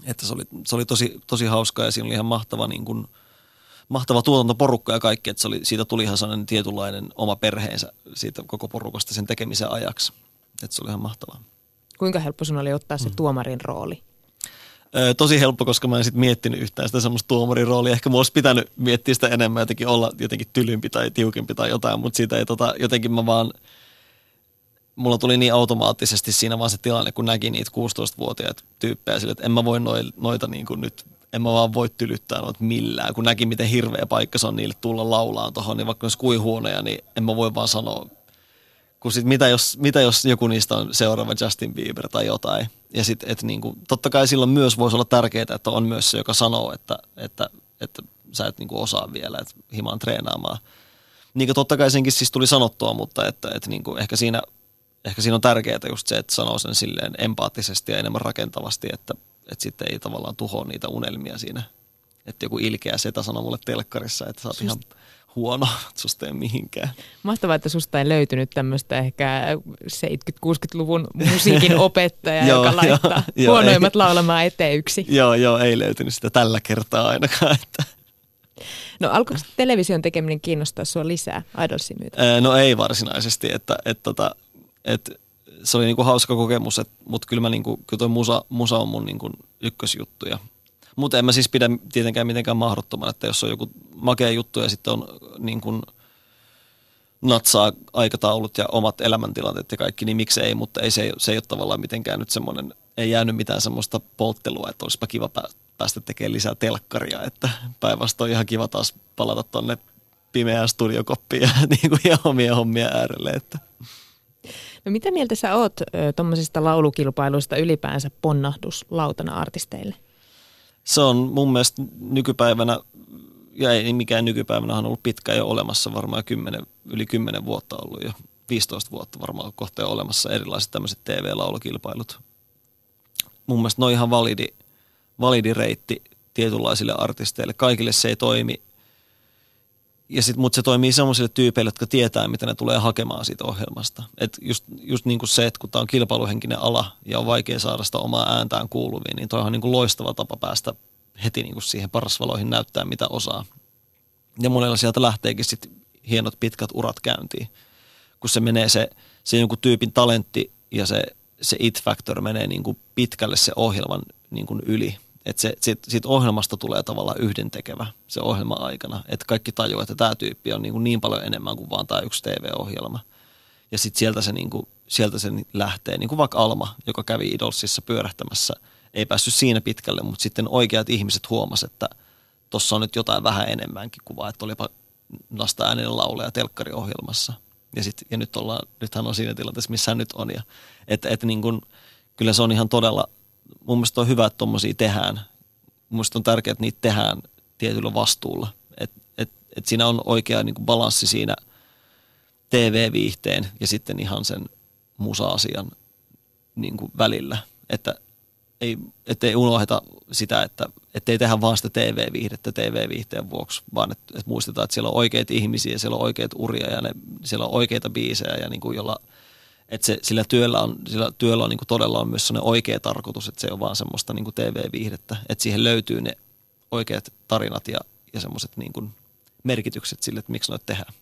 Että se oli, se oli tosi, tosi hauskaa ja siinä oli ihan mahtava, niin kuin, mahtava tuotantoporukka ja kaikki, että se oli, siitä tuli ihan sellainen tietynlainen oma perheensä siitä koko porukasta sen tekemisen ajaksi. että se oli ihan mahtavaa. Kuinka helppo sun oli ottaa se mm. tuomarin rooli? Ö, tosi helppo, koska mä en sitten miettinyt yhtään sitä semmoista tuomarin roolia. Ehkä mulla olisi pitänyt miettiä sitä enemmän, jotenkin olla jotenkin tylympi tai tiukempi tai jotain, mutta siitä ei tota, jotenkin mä vaan, mulla tuli niin automaattisesti siinä vaan se tilanne, kun näki niitä 16-vuotiaita tyyppejä sille, että en mä voi noita niin kuin nyt en mä vaan voi tylyttää noita millään. Kun näki, miten hirveä paikka se on niille tulla laulaan tuohon, niin vaikka olisi kuin huoneja, niin en mä voi vaan sanoa. Kun sit mitä, jos, mitä jos joku niistä on seuraava Justin Bieber tai jotain. Ja sit, et niinku, totta kai silloin myös voisi olla tärkeää, että on myös se, joka sanoo, että, että, että sä et niinku osaa vielä, että himaan treenaamaan. Niin totta kai senkin siis tuli sanottua, mutta että, että niinku, ehkä, siinä, ehkä siinä on tärkeää just se, että sanoo sen silleen empaattisesti ja enemmän rakentavasti, että että sitten ei tavallaan tuhoa niitä unelmia siinä. Että joku ilkeä setä sanoi mulle telkkarissa, että sä oot Sust... ihan huono, että susta ei mihinkään. Mahtavaa, että susta ei löytynyt tämmöistä ehkä 70-60-luvun musiikin opettaja, joo, joka laittaa joo, huonoimmat ei, laulamaan eteen yksi. Joo, joo, ei löytynyt sitä tällä kertaa ainakaan. Että. No alkoiko television tekeminen kiinnostaa sua lisää Idolsin myötä? No ei varsinaisesti, että, että, tota, että se oli niinku hauska kokemus, mutta kyllä, mä niinku, kyllä toi musa, musa on mun niinku ykkösjuttu. Mutta en mä siis pidä tietenkään mitenkään mahdottoman, että jos on joku makea juttu ja sitten on niin kuin natsaa aikataulut ja omat elämäntilanteet ja kaikki, niin miksi ei, mutta ei, se, se ei ole tavallaan mitenkään nyt semmoinen, ei jäänyt mitään semmoista polttelua, että olisipa kiva päästä tekemään lisää telkkaria, että päinvastoin ihan kiva taas palata tonne pimeään studiokoppiin ja, niin kuin, ja omia hommia äärelle, että No mitä mieltä sä oot tuommoisista laulukilpailuista ylipäänsä ponnahduslautana artisteille? Se on mun mielestä nykypäivänä, ja ei mikään nykypäivänä on ollut pitkään jo olemassa, varmaan 10, yli 10 vuotta ollut jo, 15 vuotta varmaan kohta jo olemassa erilaiset tämmöiset TV-laulukilpailut. Mun mielestä ne on ihan validi, validi reitti tietynlaisille artisteille. Kaikille se ei toimi ja sit, mutta se toimii sellaisille tyypeille, jotka tietää, mitä ne tulee hakemaan siitä ohjelmasta. Et just, just niin kuin se, että kun tämä on kilpailuhenkinen ala ja on vaikea saada sitä omaa ääntään kuuluviin, niin toi on niin kuin loistava tapa päästä heti niin kuin siihen parasvaloihin näyttää, mitä osaa. Ja monella sieltä lähteekin sitten hienot pitkät urat käyntiin, kun se menee se, se jonkun tyypin talentti ja se, se it-factor menee niin kuin pitkälle se ohjelman niin kuin yli – että se, siitä, siitä ohjelmasta tulee tavallaan yhdentekevä se ohjelma aikana. Että kaikki tajuaa, että tämä tyyppi on niin, kuin niin paljon enemmän kuin vaan tämä yksi TV-ohjelma. Ja sitten sieltä niin kuin, sieltä se lähtee, niin kuin vaikka Alma, joka kävi Idolsissa pyörähtämässä, ei päässyt siinä pitkälle, mutta sitten oikeat ihmiset huomasivat, että tuossa on nyt jotain vähän enemmänkin kuin vaan, että olipa lasta äänen lauleja telkkariohjelmassa. Ja, sit, ja nyt ollaan, nythän on siinä tilanteessa, missä hän nyt on. Ja, et, et niin kuin, kyllä se on ihan todella mun mielestä on hyvä, että tuommoisia tehdään. Mun mielestä on tärkeää, että niitä tehdään tietyllä vastuulla. Että et, et siinä on oikea niin kuin balanssi siinä TV-viihteen ja sitten ihan sen musa-asian niin kuin välillä. Että ei, ettei unoheta sitä, että ei tehdä vaan sitä TV-viihdettä TV-viihteen vuoksi, vaan että, että muistetaan, että siellä on oikeita ihmisiä, siellä on oikeita uria ja ne, siellä on oikeita biisejä, ja niin kuin jolla – että se, sillä työllä on, sillä työllä on niin kuin todella on myös sellainen oikea tarkoitus, että se on vaan semmoista niin kuin TV-viihdettä, että siihen löytyy ne oikeat tarinat ja, ja semmoiset niin kuin merkitykset sille, että miksi noita tehdään.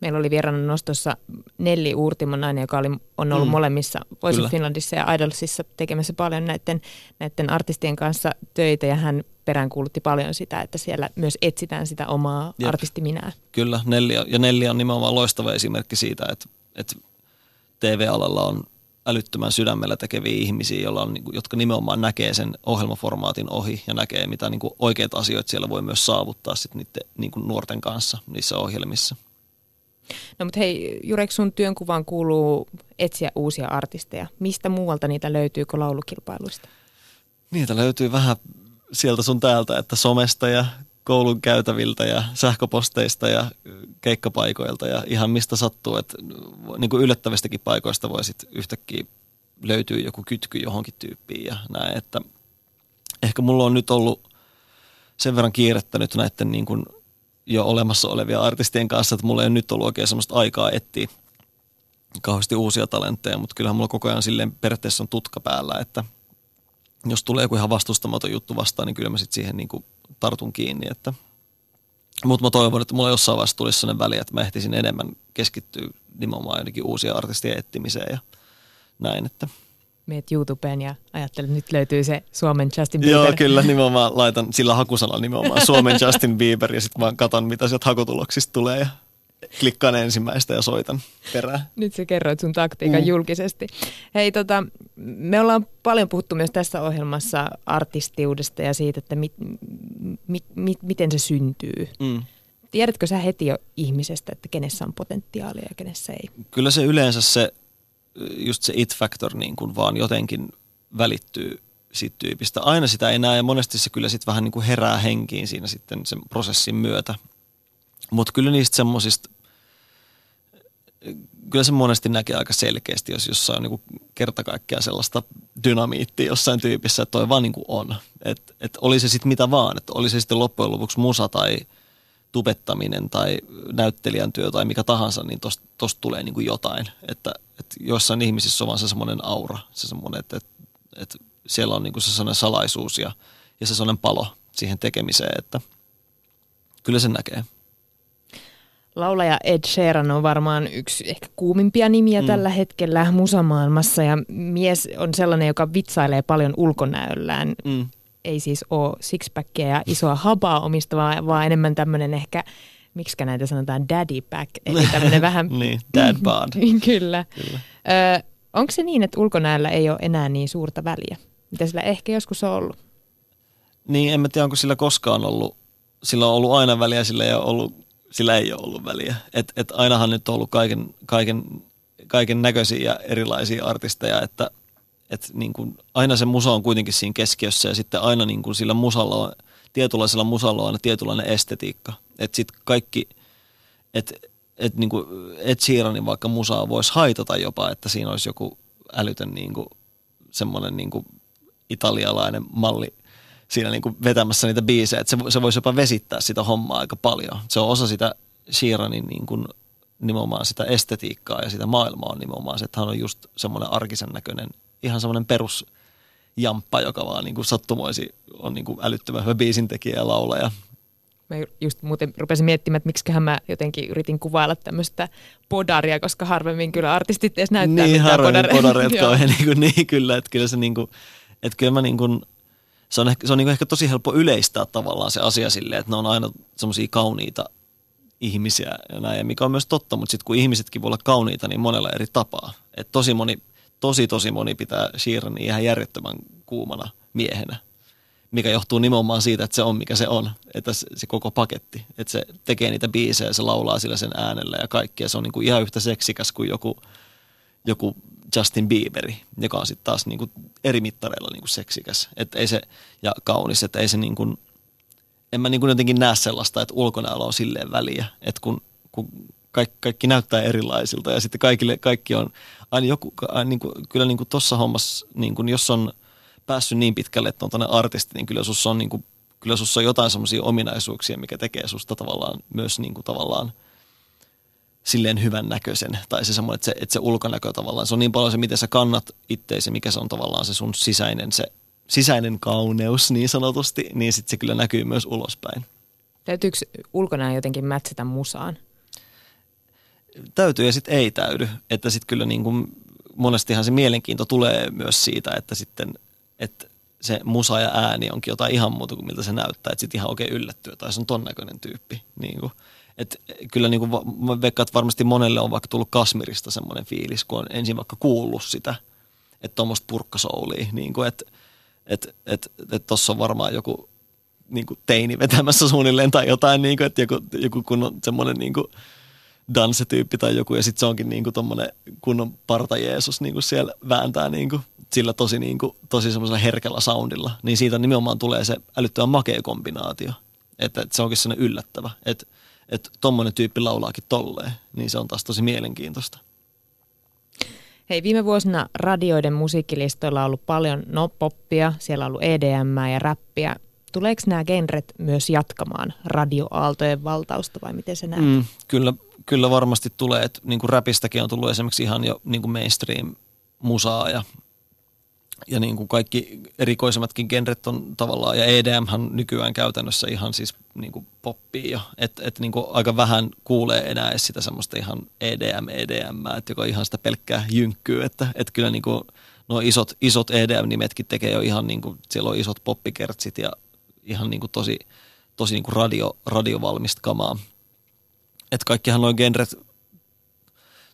Meillä oli vieraana nostossa Nelli Uurtimon nainen, joka oli, on ollut mm. molemmissa Voice Finlandissa ja Idolsissa tekemässä paljon näiden, näiden artistien kanssa töitä ja hän peräänkuulutti paljon sitä, että siellä myös etsitään sitä omaa Jep. artistiminää. Kyllä, Nelli, ja Nelli on nimenomaan loistava esimerkki siitä, että, että TV-alalla on älyttömän sydämellä tekeviä ihmisiä, joilla on, niinku, jotka nimenomaan näkee sen ohjelmaformaatin ohi ja näkee, mitä niin kuin oikeita asioita siellä voi myös saavuttaa sit niiden niin kuin nuorten kanssa niissä ohjelmissa. No mutta hei, Jurek, sun työnkuvaan kuuluu etsiä uusia artisteja. Mistä muualta niitä löytyy kuin laulukilpailuista? Niitä löytyy vähän sieltä sun täältä, että somesta ja koulun käytäviltä ja sähköposteista ja keikkapaikoilta ja ihan mistä sattuu, että niin kuin yllättävistäkin paikoista voisit yhtäkkiä löytyy joku kytky johonkin tyyppiin ja näin, että ehkä mulla on nyt ollut sen verran kiirettä nyt näiden niin kuin jo olemassa olevia artistien kanssa, että mulla ei nyt ollut oikein semmoista aikaa etsiä kauheasti uusia talentteja, mutta kyllähän mulla koko ajan silleen periaatteessa on tutka päällä, että jos tulee joku ihan vastustamaton juttu vastaan, niin kyllä mä sitten siihen niin kuin tartun kiinni. Että. Mutta mä toivon, että mulla jossain vaiheessa tulisi sellainen väli, että mä ehtisin enemmän keskittyä nimenomaan jonnekin uusia artistien etsimiseen ja näin, että meet YouTubeen ja ajattelet, että nyt löytyy se Suomen Justin Bieber. Joo, kyllä nimenomaan laitan sillä hakusanalla nimenomaan Suomen Justin Bieber ja sitten vaan katon, mitä sieltä hakutuloksista tulee ja klikkaan ensimmäistä ja soitan perään. Nyt sä kerroit sun taktiikan mm. julkisesti. Hei, tota, me ollaan paljon puhuttu myös tässä ohjelmassa artistiudesta ja siitä, että mit, mit, mit, miten se syntyy. Mm. Tiedätkö sä heti jo ihmisestä, että kenessä on potentiaalia ja kenessä ei? Kyllä se yleensä se, just se it-factor niin kuin vaan jotenkin välittyy siitä tyypistä. Aina sitä ei näe ja monesti se kyllä sitten vähän niin kuin herää henkiin siinä sitten sen prosessin myötä. Mutta kyllä niistä semmoisista kyllä se monesti näkee aika selkeästi, jos jossain on niin kerta kaikkiaan sellaista dynamiittia jossain tyypissä, että toi vaan niin kuin on. Että et oli se sitten mitä vaan, että oli se sitten loppujen lopuksi musa tai tubettaminen tai näyttelijän työ tai mikä tahansa, niin tosta, tosta tulee niin kuin jotain. Että, että joissain ihmisissä on vaan se semmoinen aura, se semmoinen, että, että, että siellä on niin kuin se sellainen salaisuus ja, ja se sellainen palo siihen tekemiseen, että kyllä se näkee. Laulaja Ed Sheeran on varmaan yksi ehkä kuumimpia nimiä mm. tällä hetkellä musamaailmassa ja mies on sellainen, joka vitsailee paljon ulkonäöllään. Mm. Ei siis ole sixpackia ja isoa habaa omistava, vaan enemmän tämmöinen ehkä, miksi näitä sanotaan daddy back, eli tämmöinen vähän... niin, dad bod. Kyllä. Kyllä. Ö, onko se niin, että ulkonäöllä ei ole enää niin suurta väliä, mitä sillä ehkä joskus on ollut? Niin, en mä tiedä, onko sillä koskaan ollut, sillä on ollut aina väliä, sillä ei ole ollut sillä ei ole ollut väliä. Et, et ainahan nyt on ollut kaiken, kaiken, kaiken näköisiä ja erilaisia artisteja, että et niin kuin aina se musa on kuitenkin siinä keskiössä ja sitten aina niin kuin sillä musalla on, tietynlaisella musalla on aina tietynlainen estetiikka. Että sitten kaikki, että et niin kuin Ed Sheeranin vaikka musaa voisi haitata jopa, että siinä olisi joku älytön niin kuin, semmoinen niin kuin italialainen malli siinä niin kuin vetämässä niitä biisejä, että se, se voisi jopa vesittää sitä hommaa aika paljon. Se on osa sitä Sheeranin niin kuin nimenomaan sitä estetiikkaa ja sitä maailmaa on nimenomaan se, että hän on just semmoinen arkisen näköinen, ihan semmoinen perus jamppa, joka vaan niin kuin sattumoisi on niin kuin älyttömän hyvä biisintekijä ja laulaja. Mä just muuten rupesin miettimään, että miksiköhän mä jotenkin yritin kuvailla tämmöistä podaria, koska harvemmin kyllä artistit edes näyttää niin, harvemmin podareita kauhean niin, kuin, niin kyllä, että kyllä se niin kuin, että kyllä mä niin kuin, se on, ehkä, se on niin ehkä tosi helppo yleistää tavallaan se asia silleen, että ne on aina semmoisia kauniita ihmisiä ja näin, mikä on myös totta, mutta sitten kun ihmisetkin voi olla kauniita, niin monella eri tapaa. Et tosi moni, tosi tosi moni pitää Sheeran ihan järjettömän kuumana miehenä, mikä johtuu nimenomaan siitä, että se on mikä se on, että se, se koko paketti, että se tekee niitä biisejä, se laulaa sillä sen äänellä ja kaikkea, se on niin kuin ihan yhtä seksikäs kuin joku, joku Justin Bieberi, joka on sitten taas niinku eri mittareilla niinku seksikäs. Et ei se, ja kaunis, että ei se niinku, en mä niinku jotenkin näe sellaista, että ulkonäöllä on silleen väliä, että kun, kun kaikki, kaikki näyttää erilaisilta ja sitten kaikille, kaikki on aina joku, aina niin kuin, kyllä niin kuin tuossa hommassa, niin kuin jos on päässyt niin pitkälle, että on tuonne artisti, niin kyllä sussa on, niin kuin, kyllä sussa on jotain semmoisia ominaisuuksia, mikä tekee susta tavallaan myös niin kuin tavallaan – silleen hyvän näköisen. Tai se semmoinen, että se, että se ulkonäkö tavallaan, se on niin paljon se, miten sä kannat itteesi, mikä se on tavallaan se sun sisäinen, se sisäinen kauneus niin sanotusti, niin sitten se kyllä näkyy myös ulospäin. Täytyykö ulkonäön jotenkin mätsätä musaan? Täytyy ja sitten ei täydy. Että sitten kyllä niin kuin monestihan se mielenkiinto tulee myös siitä, että sitten, että se musa ja ääni onkin jotain ihan muuta kuin miltä se näyttää. Että sitten ihan oikein yllättyy, tai se on ton näköinen tyyppi. Niin kuin. Et kyllä niin kuin, mä veikkaan, että varmasti monelle on vaikka tullut Kasmirista semmoinen fiilis, kun on ensin vaikka kuullut sitä, että tuommoista purkkasoulia, niin kuin, että et, et, et tuossa on varmaan joku niin kuin teini vetämässä suunnilleen tai jotain, niin kuin, että joku, joku kun on semmoinen niin kuin dansetyyppi tai joku, ja sitten se onkin niin kuin kunnon parta Jeesus niin kuin siellä vääntää niin kuin, sillä tosi, niin kuin, tosi semmoisella herkällä soundilla, niin siitä nimenomaan tulee se älyttömän makea kombinaatio, että, että se onkin sellainen yllättävä, että että tommonen tyyppi laulaakin tolleen, niin se on taas tosi mielenkiintoista. Hei, viime vuosina radioiden musiikkilistoilla on ollut paljon no poppia, siellä on ollut EDM ja räppiä. Tuleeko nämä genret myös jatkamaan radioaaltojen valtausta vai miten se näet? Mm, kyllä, kyllä varmasti tulee, että niin kuin räpistäkin on tullut esimerkiksi ihan jo niin kuin mainstream musaa ja ja niin kuin kaikki erikoisemmatkin genret on tavallaan, ja EDM nykyään käytännössä ihan siis niin kuin poppii jo, että et niin kuin aika vähän kuulee enää edes sitä semmoista ihan EDM, EDM, että joka ihan sitä pelkkää jynkkyy, että et kyllä niin kuin nuo isot, isot EDM-nimetkin tekee jo ihan niin kuin, siellä on isot poppikertsit ja ihan niin kuin tosi, tosi niin kuin radio, radiovalmista kamaa. Että kaikkihan nuo genret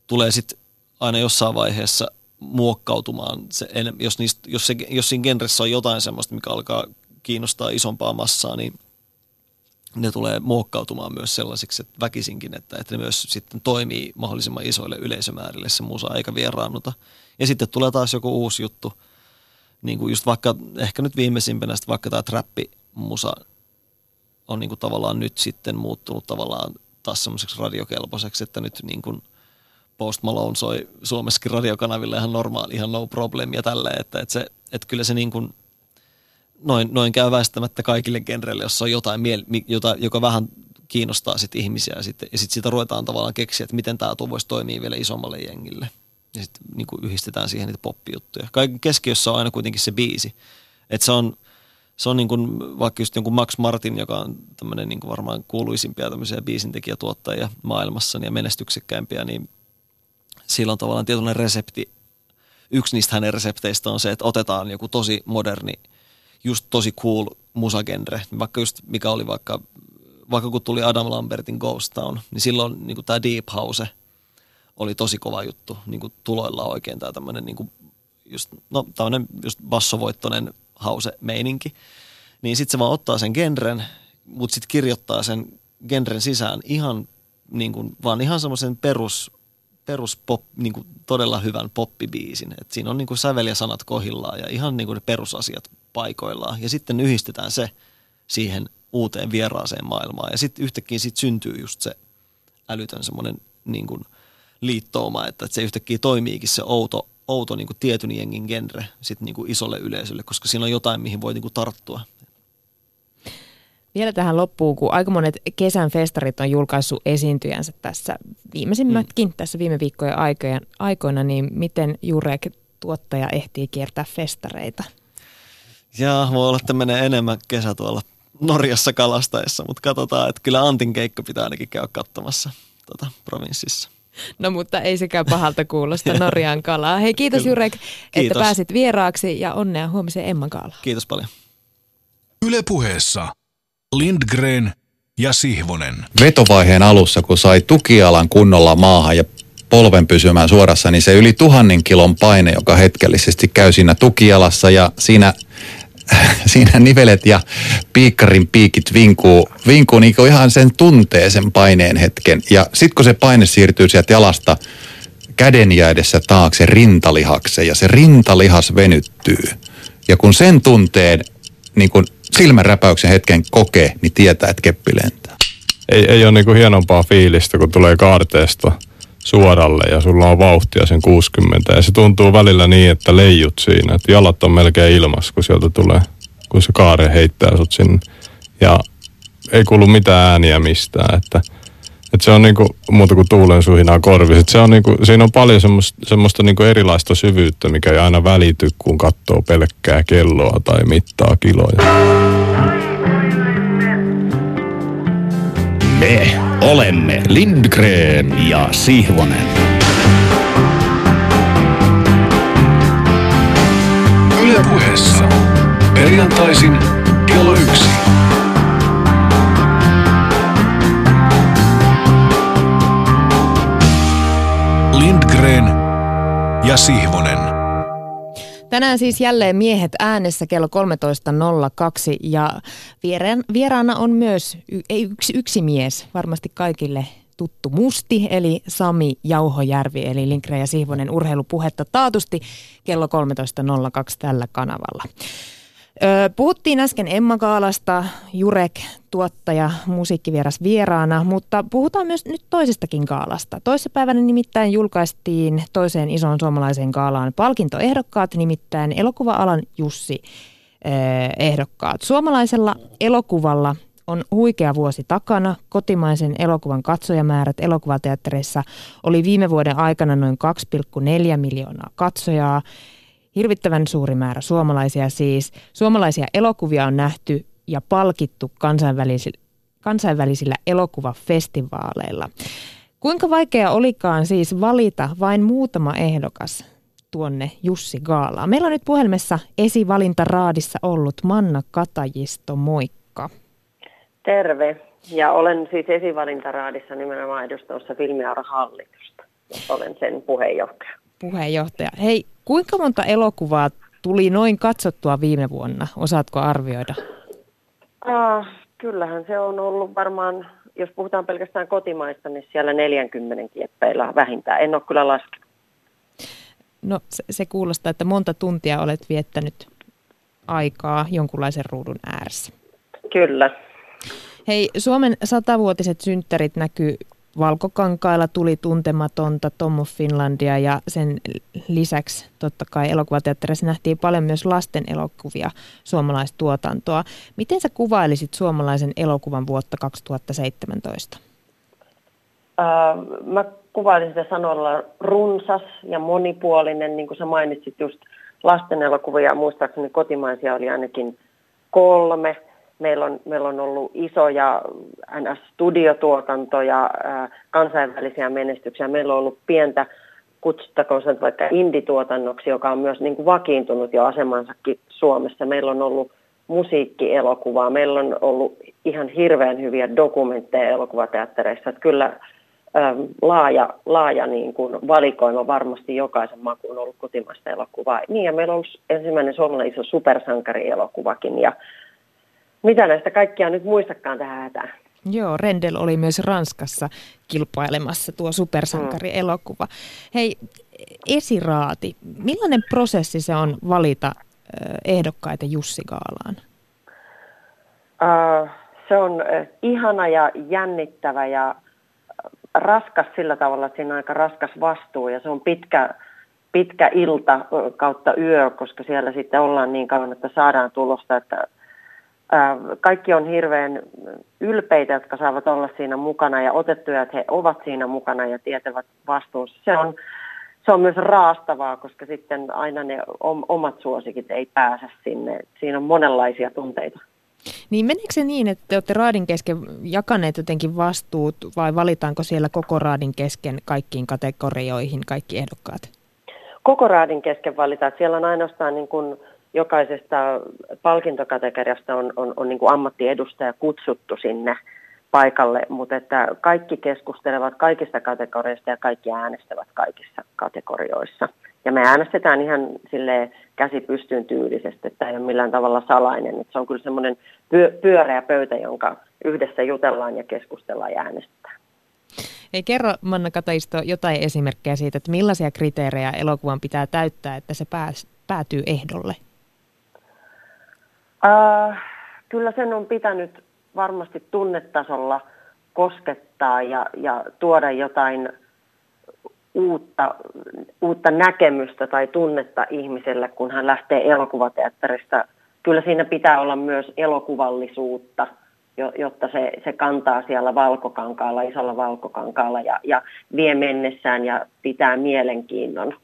tulee sitten aina jossain vaiheessa muokkautumaan. Se, jos, niistä, jos, se, jos siinä genressä on jotain semmoista, mikä alkaa kiinnostaa isompaa massaa, niin ne tulee muokkautumaan myös sellaisiksi, että väkisinkin, että, että ne myös sitten toimii mahdollisimman isoille yleisömäärille se musa eikä vieraannuta. Ja sitten tulee taas joku uusi juttu, niin kuin just vaikka ehkä nyt viimeisimpänä vaikka tämä trappi-musa on niin kuin tavallaan nyt sitten muuttunut tavallaan taas semmoiseksi radiokelpoiseksi, että nyt niin kuin Post Malone soi Suomessakin radiokanaville ihan normaali, ihan no problem ja tälleen, että, että, se, että kyllä se niin kuin noin, noin käy väistämättä kaikille genreille, jossa on jotain, miel, jota, joka vähän kiinnostaa sit ihmisiä ja sitten sit sitä ruvetaan tavallaan keksiä, että miten tämä voisi toimia vielä isommalle jengille. Ja sitten niin yhdistetään siihen niitä poppijuttuja. Kaiken keskiössä on aina kuitenkin se biisi. Että se on, se on niin kuin, vaikka just jonkun Max Martin, joka on tämmöinen niin varmaan kuuluisimpia tämmöisiä biisintekijätuottajia maailmassa ja menestyksekkäimpiä, niin sillä on tavallaan tietynlainen resepti. Yksi niistä hänen resepteistä on se, että otetaan joku tosi moderni, just tosi cool musagenre. Vaikka just mikä oli vaikka, vaikka kun tuli Adam Lambertin Ghost Town, niin silloin niin tämä Deep House oli tosi kova juttu. Niin kuin tuloilla oikein tämä tämmöinen niin kuin just, no tämmöinen just bassovoittoinen hause-meininki. Niin sitten se vaan ottaa sen genren, mutta sitten kirjoittaa sen genren sisään ihan niin kuin, vaan ihan semmoisen perus perus pop, niin kuin todella hyvän poppibiisin. Et siinä on niin kuin sävel ja sanat kohillaan ja ihan niin kuin ne perusasiat paikoillaan. Ja sitten yhdistetään se siihen uuteen vieraaseen maailmaan. Ja sitten yhtäkkiä sit syntyy just se älytön semmoinen niin kuin liittouma, että, että se yhtäkkiä toimiikin se outo, outo niin kuin tietyn jengin genre sit niin kuin isolle yleisölle, koska siinä on jotain, mihin voi niin kuin tarttua. Vielä tähän loppuun, kun aika monet kesän festarit on julkaissut esiintyjänsä tässä viimeisimmätkin mm. tässä viime viikkojen aikoina, aikoina, niin miten Jurek tuottaja ehtii kiertää festareita? Jaa, voi olla, että menee enemmän kesä tuolla Norjassa kalastaessa, mutta katsotaan, että kyllä Antin keikka pitää ainakin käydä katsomassa tuota, provinssissa. No mutta ei sekään pahalta kuulosta Norjan kalaa. Hei kiitos Kyllä. Jurek, kiitos. että pääsit vieraaksi ja onnea huomiseen Emman kaalaan. Kiitos paljon. Ylepuheessa Lindgren ja Sihvonen. Vetovaiheen alussa, kun sai tukialan kunnolla maahan ja polven pysymään suorassa, niin se yli tuhannen kilon paine, joka hetkellisesti käy siinä tukialassa ja siinä siinä nivelet ja piikkarin piikit vinkuu, vinkuu niin ihan sen tuntee sen paineen hetken. Ja sitten kun se paine siirtyy sieltä jalasta käden jäädessä taakse rintalihakseen ja se rintalihas venyttyy. Ja kun sen tunteen niin kuin silmänräpäyksen hetken kokee, niin tietää, että keppi lentää. Ei, ei ole niin kuin hienompaa fiilistä, kun tulee kaarteesta suoralle ja sulla on vauhtia sen 60 ja se tuntuu välillä niin, että leijut siinä, että jalat on melkein ilmas, kun sieltä tulee, kun se kaare heittää sut sinne ja ei kuulu mitään ääniä mistään, että että se on niinku muuta kuin tuulen suhinaa korvissa. Se on niinku, siinä on paljon semmoista, semmoista niinku erilaista syvyyttä, mikä ei aina välity, kun katsoo pelkkää kelloa tai mittaa kiloja. Me olemme Lindgren ja Sihvonen. Yle puheessa. Perjantaisin kello yksi. Ja Sihvonen. Tänään siis jälleen miehet äänessä kello 13.02 ja vieraana on myös ei yksi, yksi mies, varmasti kaikille tuttu musti, eli Sami Jauhojärvi, eli Lindgren ja Sihvonen urheilupuhetta taatusti kello 13.02 tällä kanavalla. Puhuttiin äsken Emma Kaalasta, Jurek, tuottaja, musiikkivieras vieraana, mutta puhutaan myös nyt toisestakin kaalasta. Toissapäivänä nimittäin julkaistiin toiseen isoon suomalaiseen kaalaan palkintoehdokkaat, nimittäin elokuva-alan Jussi ehdokkaat. Suomalaisella elokuvalla on huikea vuosi takana. Kotimaisen elokuvan katsojamäärät elokuvateattereissa oli viime vuoden aikana noin 2,4 miljoonaa katsojaa. Hirvittävän suuri määrä suomalaisia siis. Suomalaisia elokuvia on nähty ja palkittu kansainvälisillä, kansainvälisillä elokuvafestivaaleilla. Kuinka vaikea olikaan siis valita vain muutama ehdokas tuonne Jussi Gaalaan? Meillä on nyt puhelimessa esivalintaraadissa ollut Manna Katajisto, moikka. Terve. Ja olen siis esivalintaraadissa nimenomaan edustamassa Filmiaura hallitusta. Olen sen puheenjohtaja. Puheenjohtaja. Hei, kuinka monta elokuvaa tuli noin katsottua viime vuonna? Osaatko arvioida? Ah, kyllähän se on ollut varmaan, jos puhutaan pelkästään kotimaista, niin siellä 40 kieppeillä vähintään. En ole kyllä laskenut. No se, se kuulostaa, että monta tuntia olet viettänyt aikaa jonkunlaisen ruudun ääressä. Kyllä. Hei, Suomen satavuotiset synttärit näkyy Valkokankailla tuli tuntematonta Tommo Finlandia ja sen lisäksi totta kai elokuvateatterissa nähtiin paljon myös lasten elokuvia, suomalaistuotantoa. Miten sä kuvailisit suomalaisen elokuvan vuotta 2017? Äh, mä kuvailin sitä sanoilla runsas ja monipuolinen, niin kuin sä mainitsit just lasten elokuvia, muistaakseni kotimaisia oli ainakin kolme – Meillä on, meillä on ollut isoja NS-studiotuotantoja, kansainvälisiä menestyksiä. Meillä on ollut pientä, kutsuttakoon sen vaikka indituotannoksi, joka on myös niin kuin vakiintunut jo asemansakin Suomessa. Meillä on ollut musiikkielokuvaa, meillä on ollut ihan hirveän hyviä dokumentteja elokuvateattereissa. Että kyllä laaja, laaja niin kuin valikoima varmasti jokaisen makuun ollut kotimaista elokuvaa. Niin ja meillä on ollut ensimmäinen suomalainen iso supersankarielokuvakin ja mitä näistä kaikkia nyt muistakaan tähän hätään. Joo, Rendel oli myös Ranskassa kilpailemassa tuo supersankari-elokuva. Hei, esiraati. Millainen prosessi se on valita ehdokkaita Jussi Gaalaan? Uh, se on ihana ja jännittävä ja raskas sillä tavalla, että siinä on aika raskas vastuu ja se on pitkä, pitkä ilta kautta yö, koska siellä sitten ollaan niin kauan, että saadaan tulosta, että kaikki on hirveän ylpeitä, jotka saavat olla siinä mukana ja otettuja, että he ovat siinä mukana ja tietävät vastuunsa. Se on, se on myös raastavaa, koska sitten aina ne omat suosikit ei pääse sinne. Siinä on monenlaisia tunteita. Niin meneekö se niin, että te olette raadin kesken jakaneet jotenkin vastuut vai valitaanko siellä koko raadin kesken kaikkiin kategorioihin kaikki ehdokkaat? Koko raadin kesken valitaan. Siellä on ainoastaan niin kuin jokaisesta palkintokategoriasta on, on, on niin kuin ammattiedustaja kutsuttu sinne paikalle, mutta että kaikki keskustelevat kaikista kategorioista ja kaikki äänestävät kaikissa kategorioissa. Ja me äänestetään ihan sille käsi pystyyn tyylisesti, että ei ole millään tavalla salainen. Että se on kyllä semmoinen pyöreä pöytä, jonka yhdessä jutellaan ja keskustellaan ja äänestetään. Ei kerro Manna Kataisto jotain esimerkkejä siitä, että millaisia kriteerejä elokuvan pitää täyttää, että se pääs, päätyy ehdolle? Äh, kyllä sen on pitänyt varmasti tunnetasolla koskettaa ja, ja tuoda jotain uutta, uutta näkemystä tai tunnetta ihmiselle, kun hän lähtee elokuvateatterista. Kyllä siinä pitää olla myös elokuvallisuutta, jotta se, se kantaa siellä valkokankaalla, isolla valkokankaalla ja, ja vie mennessään ja pitää mielenkiinnon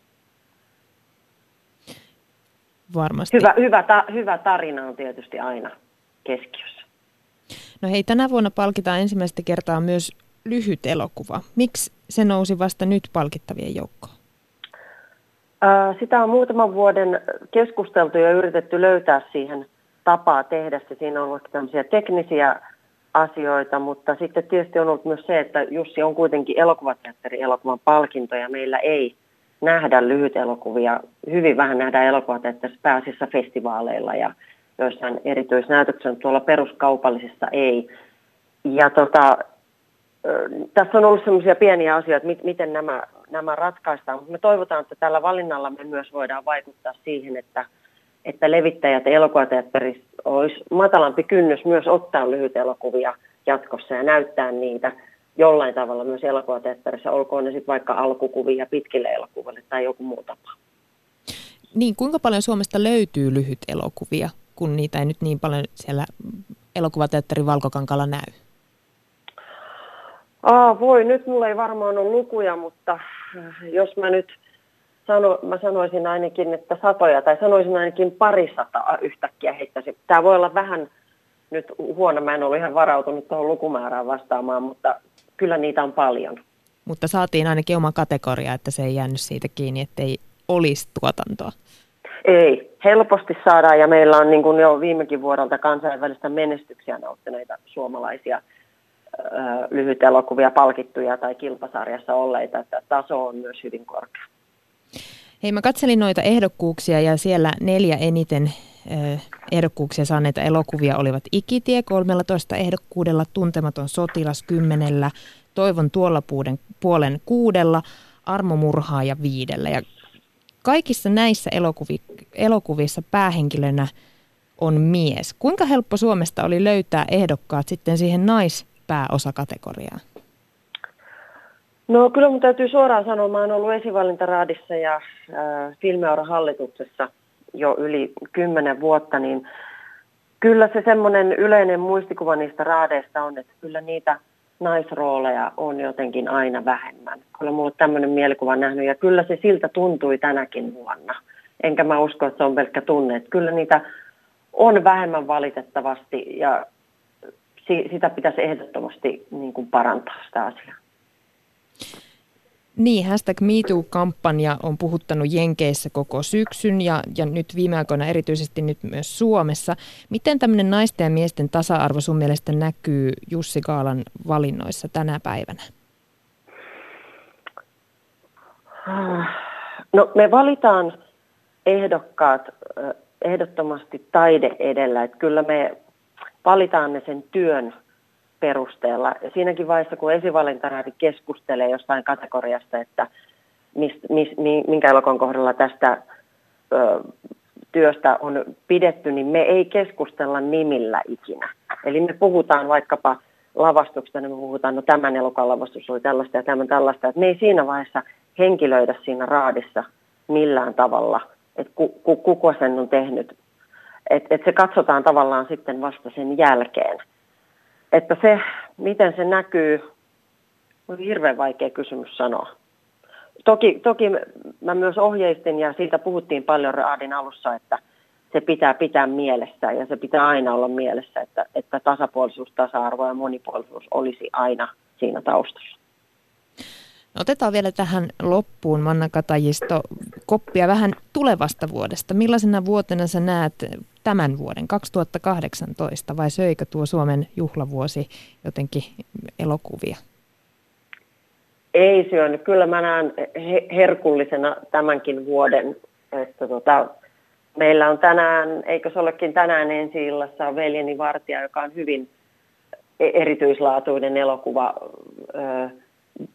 varmasti. Hyvä, hyvä, ta, hyvä tarina on tietysti aina keskiössä. No hei, tänä vuonna palkitaan ensimmäistä kertaa myös lyhyt elokuva. Miksi se nousi vasta nyt palkittavien joukkoon? Sitä on muutaman vuoden keskusteltu ja yritetty löytää siihen tapaa tehdä se. Siinä on ollut tämmöisiä teknisiä asioita, mutta sitten tietysti on ollut myös se, että Jussi on kuitenkin elokuvateatteri elokuvan palkinto ja meillä ei – nähdä lyhytelokuvia. Hyvin vähän nähdään elokuvateatterissa pääasiassa festivaaleilla ja joissain erityisnäytöksissä, tuolla peruskaupallisissa ei. Ja tota, tässä on ollut sellaisia pieniä asioita, että miten nämä, nämä ratkaistaan, mutta me toivotaan, että tällä valinnalla me myös voidaan vaikuttaa siihen, että, että levittäjät elokuvateatterissa olisi matalampi kynnys myös ottaa lyhytelokuvia jatkossa ja näyttää niitä – jollain tavalla myös elokuvateatterissa, olkoon ne sitten vaikka alkukuvia pitkille elokuville tai joku muu tapa. Niin, kuinka paljon Suomesta löytyy lyhyt elokuvia, kun niitä ei nyt niin paljon siellä elokuvateatterin Valkokankalla näy? Aa, voi, nyt mulla ei varmaan ole lukuja, mutta äh, jos mä nyt sano, mä sanoisin ainakin, että satoja, tai sanoisin ainakin parisataa yhtäkkiä heittäisin. Tämä voi olla vähän nyt huono, mä en ollut ihan varautunut tuohon lukumäärään vastaamaan, mutta kyllä niitä on paljon. Mutta saatiin ainakin oma kategoria, että se ei jäänyt siitä kiinni, että ei olisi tuotantoa. Ei, helposti saadaan ja meillä on niin kuin jo viimekin vuodelta kansainvälistä menestyksiä nauttineita suomalaisia lyhyt elokuvia palkittuja tai kilpasarjassa olleita, että taso on myös hyvin korkea. Hei, mä katselin noita ehdokkuuksia ja siellä neljä eniten ehdokkuuksia saaneita elokuvia olivat Ikitie 13 ehdokkuudella, Tuntematon sotilas kymmenellä, Toivon tuolla puuden, puolen kuudella, Armo Murhaaja viidellä. Ja kaikissa näissä elokuvi, elokuvissa päähenkilönä on mies. Kuinka helppo Suomesta oli löytää ehdokkaat sitten siihen naispääosakategoriaan? No kyllä mun täytyy suoraan sanoa, mä oon ollut esivalintaraadissa ja äh, filmiauran hallituksessa jo yli kymmenen vuotta, niin kyllä se semmoinen yleinen muistikuva niistä raadeista on, että kyllä niitä naisrooleja on jotenkin aina vähemmän. Kyllä mulla tämmöinen mielikuva nähnyt ja kyllä se siltä tuntui tänäkin vuonna. Enkä mä usko, että se on pelkkä tunne. Että kyllä niitä on vähemmän valitettavasti ja sitä pitäisi ehdottomasti niin kuin parantaa sitä asiaa. Niin, hashtag MeToo-kampanja on puhuttanut Jenkeissä koko syksyn ja, ja nyt viime aikoina erityisesti nyt myös Suomessa. Miten tämmöinen naisten ja miesten tasa-arvo sun mielestä näkyy Jussi Kaalan valinnoissa tänä päivänä? No me valitaan ehdokkaat ehdottomasti taide edellä. Että kyllä me valitaan ne sen työn perusteella. Siinäkin vaiheessa, kun esivalintaraadi keskustelee jostain kategoriasta, että mis, mis, minkä elokuvan kohdalla tästä ö, työstä on pidetty, niin me ei keskustella nimillä ikinä. Eli me puhutaan vaikkapa lavastuksesta, niin me puhutaan, no tämän elokuvan lavastus oli tällaista ja tämän tällaista. Että me ei siinä vaiheessa henkilöidä siinä raadissa millään tavalla, että ku, ku, kuka sen on tehnyt. Että et se katsotaan tavallaan sitten vasta sen jälkeen. Että se, miten se näkyy, on hirveän vaikea kysymys sanoa. Toki, toki mä myös ohjeistin ja siitä puhuttiin paljon Raadin alussa, että se pitää pitää mielessä ja se pitää aina olla mielessä, että, että tasapuolisuus, tasa-arvo ja monipuolisuus olisi aina siinä taustassa. No otetaan vielä tähän loppuun, Manna Katajisto, koppia vähän tulevasta vuodesta. Millaisena vuotena sä näet tämän vuoden, 2018, vai söikö tuo Suomen juhlavuosi jotenkin elokuvia? Ei syönyt. Kyllä mä näen herkullisena tämänkin vuoden. Että tota, meillä on tänään, eikö se olekin tänään ensi illassa, Veljeni Vartija, joka on hyvin e- erityislaatuinen elokuva,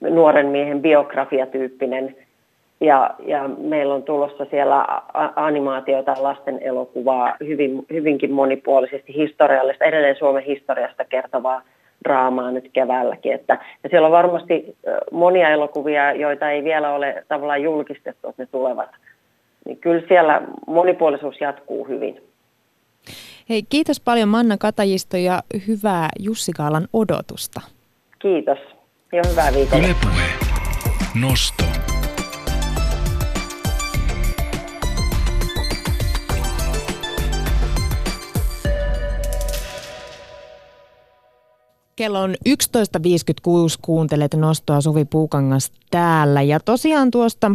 nuoren miehen biografiatyyppinen ja, ja meillä on tulossa siellä animaatioita lasten elokuvaa hyvin, hyvinkin monipuolisesti historiallista, edelleen Suomen historiasta kertovaa draamaa nyt keväälläkin. Että, ja siellä on varmasti monia elokuvia, joita ei vielä ole tavallaan julkistettu, että ne tulevat. Niin kyllä siellä monipuolisuus jatkuu hyvin. Hei, kiitos paljon Manna Katajisto ja hyvää Jussikaalan odotusta. Kiitos ja hyvää viikolla. Ylepuhe. Nosto. Kello on 11.56, kuuntelet Nostoa Suvi Puukangas täällä. Ja tosiaan tuosta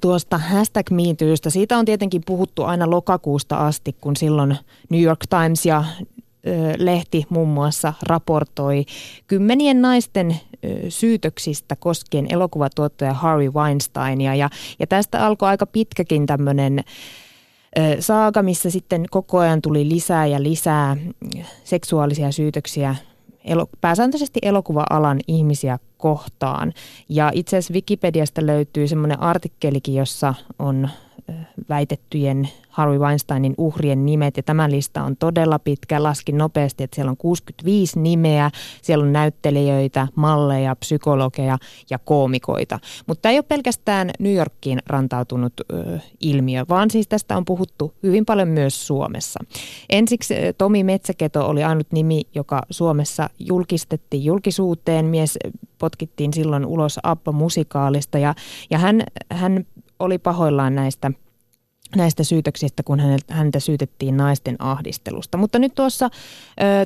tuosta hashtag MeToosta. Siitä on tietenkin puhuttu aina lokakuusta asti, kun silloin New York Times ja lehti muun muassa raportoi kymmenien naisten syytöksistä koskien elokuvatuottaja Harvey Weinsteinia. Ja, ja tästä alkoi aika pitkäkin tämmöinen saaga, missä sitten koko ajan tuli lisää ja lisää seksuaalisia syytöksiä pääsääntöisesti elokuva-alan ihmisiä kohtaan. Ja itse asiassa Wikipediasta löytyy semmoinen artikkelikin, jossa on väitettyjen Harvey Weinsteinin uhrien nimet ja tämä lista on todella pitkä. Laskin nopeasti, että siellä on 65 nimeä, siellä on näyttelijöitä, malleja, psykologeja ja koomikoita. Mutta tämä ei ole pelkästään New Yorkiin rantautunut ö, ilmiö, vaan siis tästä on puhuttu hyvin paljon myös Suomessa. Ensiksi Tomi Metsäketo oli ainut nimi, joka Suomessa julkistettiin julkisuuteen. Mies potkittiin silloin ulos Appa-musikaalista ja, ja hän, hän oli pahoillaan näistä näistä syytöksistä, kun häntä syytettiin naisten ahdistelusta. Mutta nyt tuossa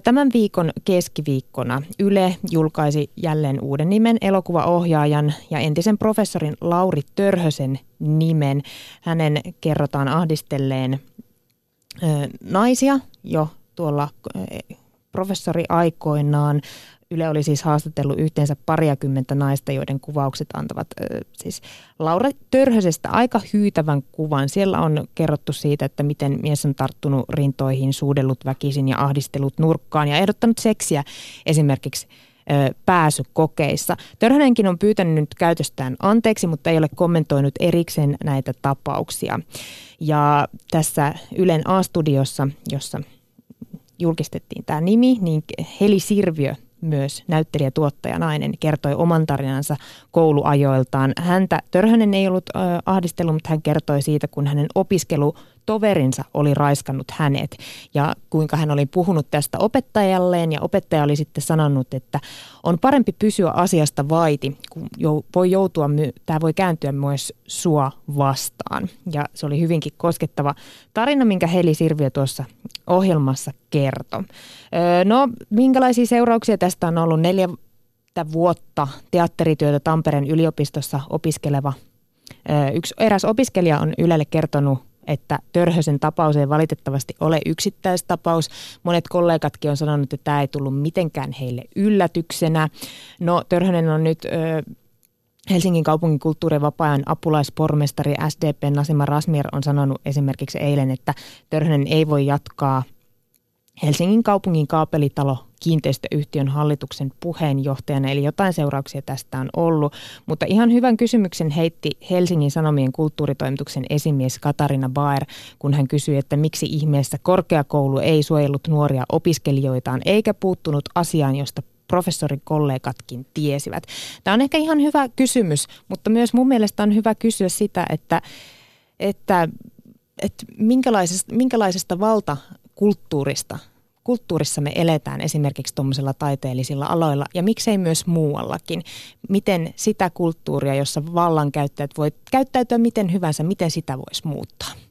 tämän viikon keskiviikkona Yle julkaisi jälleen uuden nimen, elokuvaohjaajan ja entisen professorin Lauri Törhösen nimen. Hänen kerrotaan ahdistelleen naisia jo tuolla professori aikoinaan Yle oli siis haastatellut yhteensä pariakymmentä naista, joiden kuvaukset antavat äh, siis Laura Törhösestä aika hyytävän kuvan. Siellä on kerrottu siitä, että miten mies on tarttunut rintoihin, suudellut väkisin ja ahdistellut nurkkaan ja ehdottanut seksiä esimerkiksi pääsykokeissa. Törhönenkin on pyytänyt nyt käytöstään anteeksi, mutta ei ole kommentoinut erikseen näitä tapauksia. Ja tässä Ylen A-studiossa, jossa julkistettiin tämä nimi, niin Heli Sirviö myös näyttelijä, tuottaja, nainen, kertoi oman tarinansa kouluajoiltaan. Häntä Törhönen ei ollut äh, ahdistellut, mutta hän kertoi siitä, kun hänen opiskelu toverinsa oli raiskannut hänet ja kuinka hän oli puhunut tästä opettajalleen ja opettaja oli sitten sanonut, että on parempi pysyä asiasta vaiti, kun voi joutua, tämä voi kääntyä myös sua vastaan. Ja se oli hyvinkin koskettava tarina, minkä Heli Sirviö tuossa ohjelmassa kertoi. No, minkälaisia seurauksia tästä on ollut neljä vuotta teatterityötä Tampereen yliopistossa opiskeleva Yksi eräs opiskelija on Ylelle kertonut että Törhösen tapaus ei valitettavasti ole yksittäistapaus. Monet kollegatkin on sanonut, että tämä ei tullut mitenkään heille yllätyksenä. No Törhönen on nyt... Ö, Helsingin kaupungin kulttuurin vapaa-ajan apulaispormestari SDP Nasima Rasmir on sanonut esimerkiksi eilen, että Törhönen ei voi jatkaa Helsingin kaupungin kaapelitalo kiinteistöyhtiön hallituksen puheenjohtajana, eli jotain seurauksia tästä on ollut. Mutta ihan hyvän kysymyksen heitti Helsingin Sanomien kulttuuritoimituksen esimies Katarina Baer, kun hän kysyi, että miksi ihmeessä korkeakoulu ei suojellut nuoria opiskelijoitaan eikä puuttunut asiaan, josta professorikollegatkin tiesivät. Tämä on ehkä ihan hyvä kysymys, mutta myös mun mielestä on hyvä kysyä sitä, että, että, että minkälaisesta, minkälaisesta valtakulttuurista – kulttuurissa me eletään esimerkiksi tuommoisilla taiteellisilla aloilla ja miksei myös muuallakin. Miten sitä kulttuuria, jossa vallankäyttäjät voi käyttäytyä miten hyvänsä, miten sitä voisi muuttaa?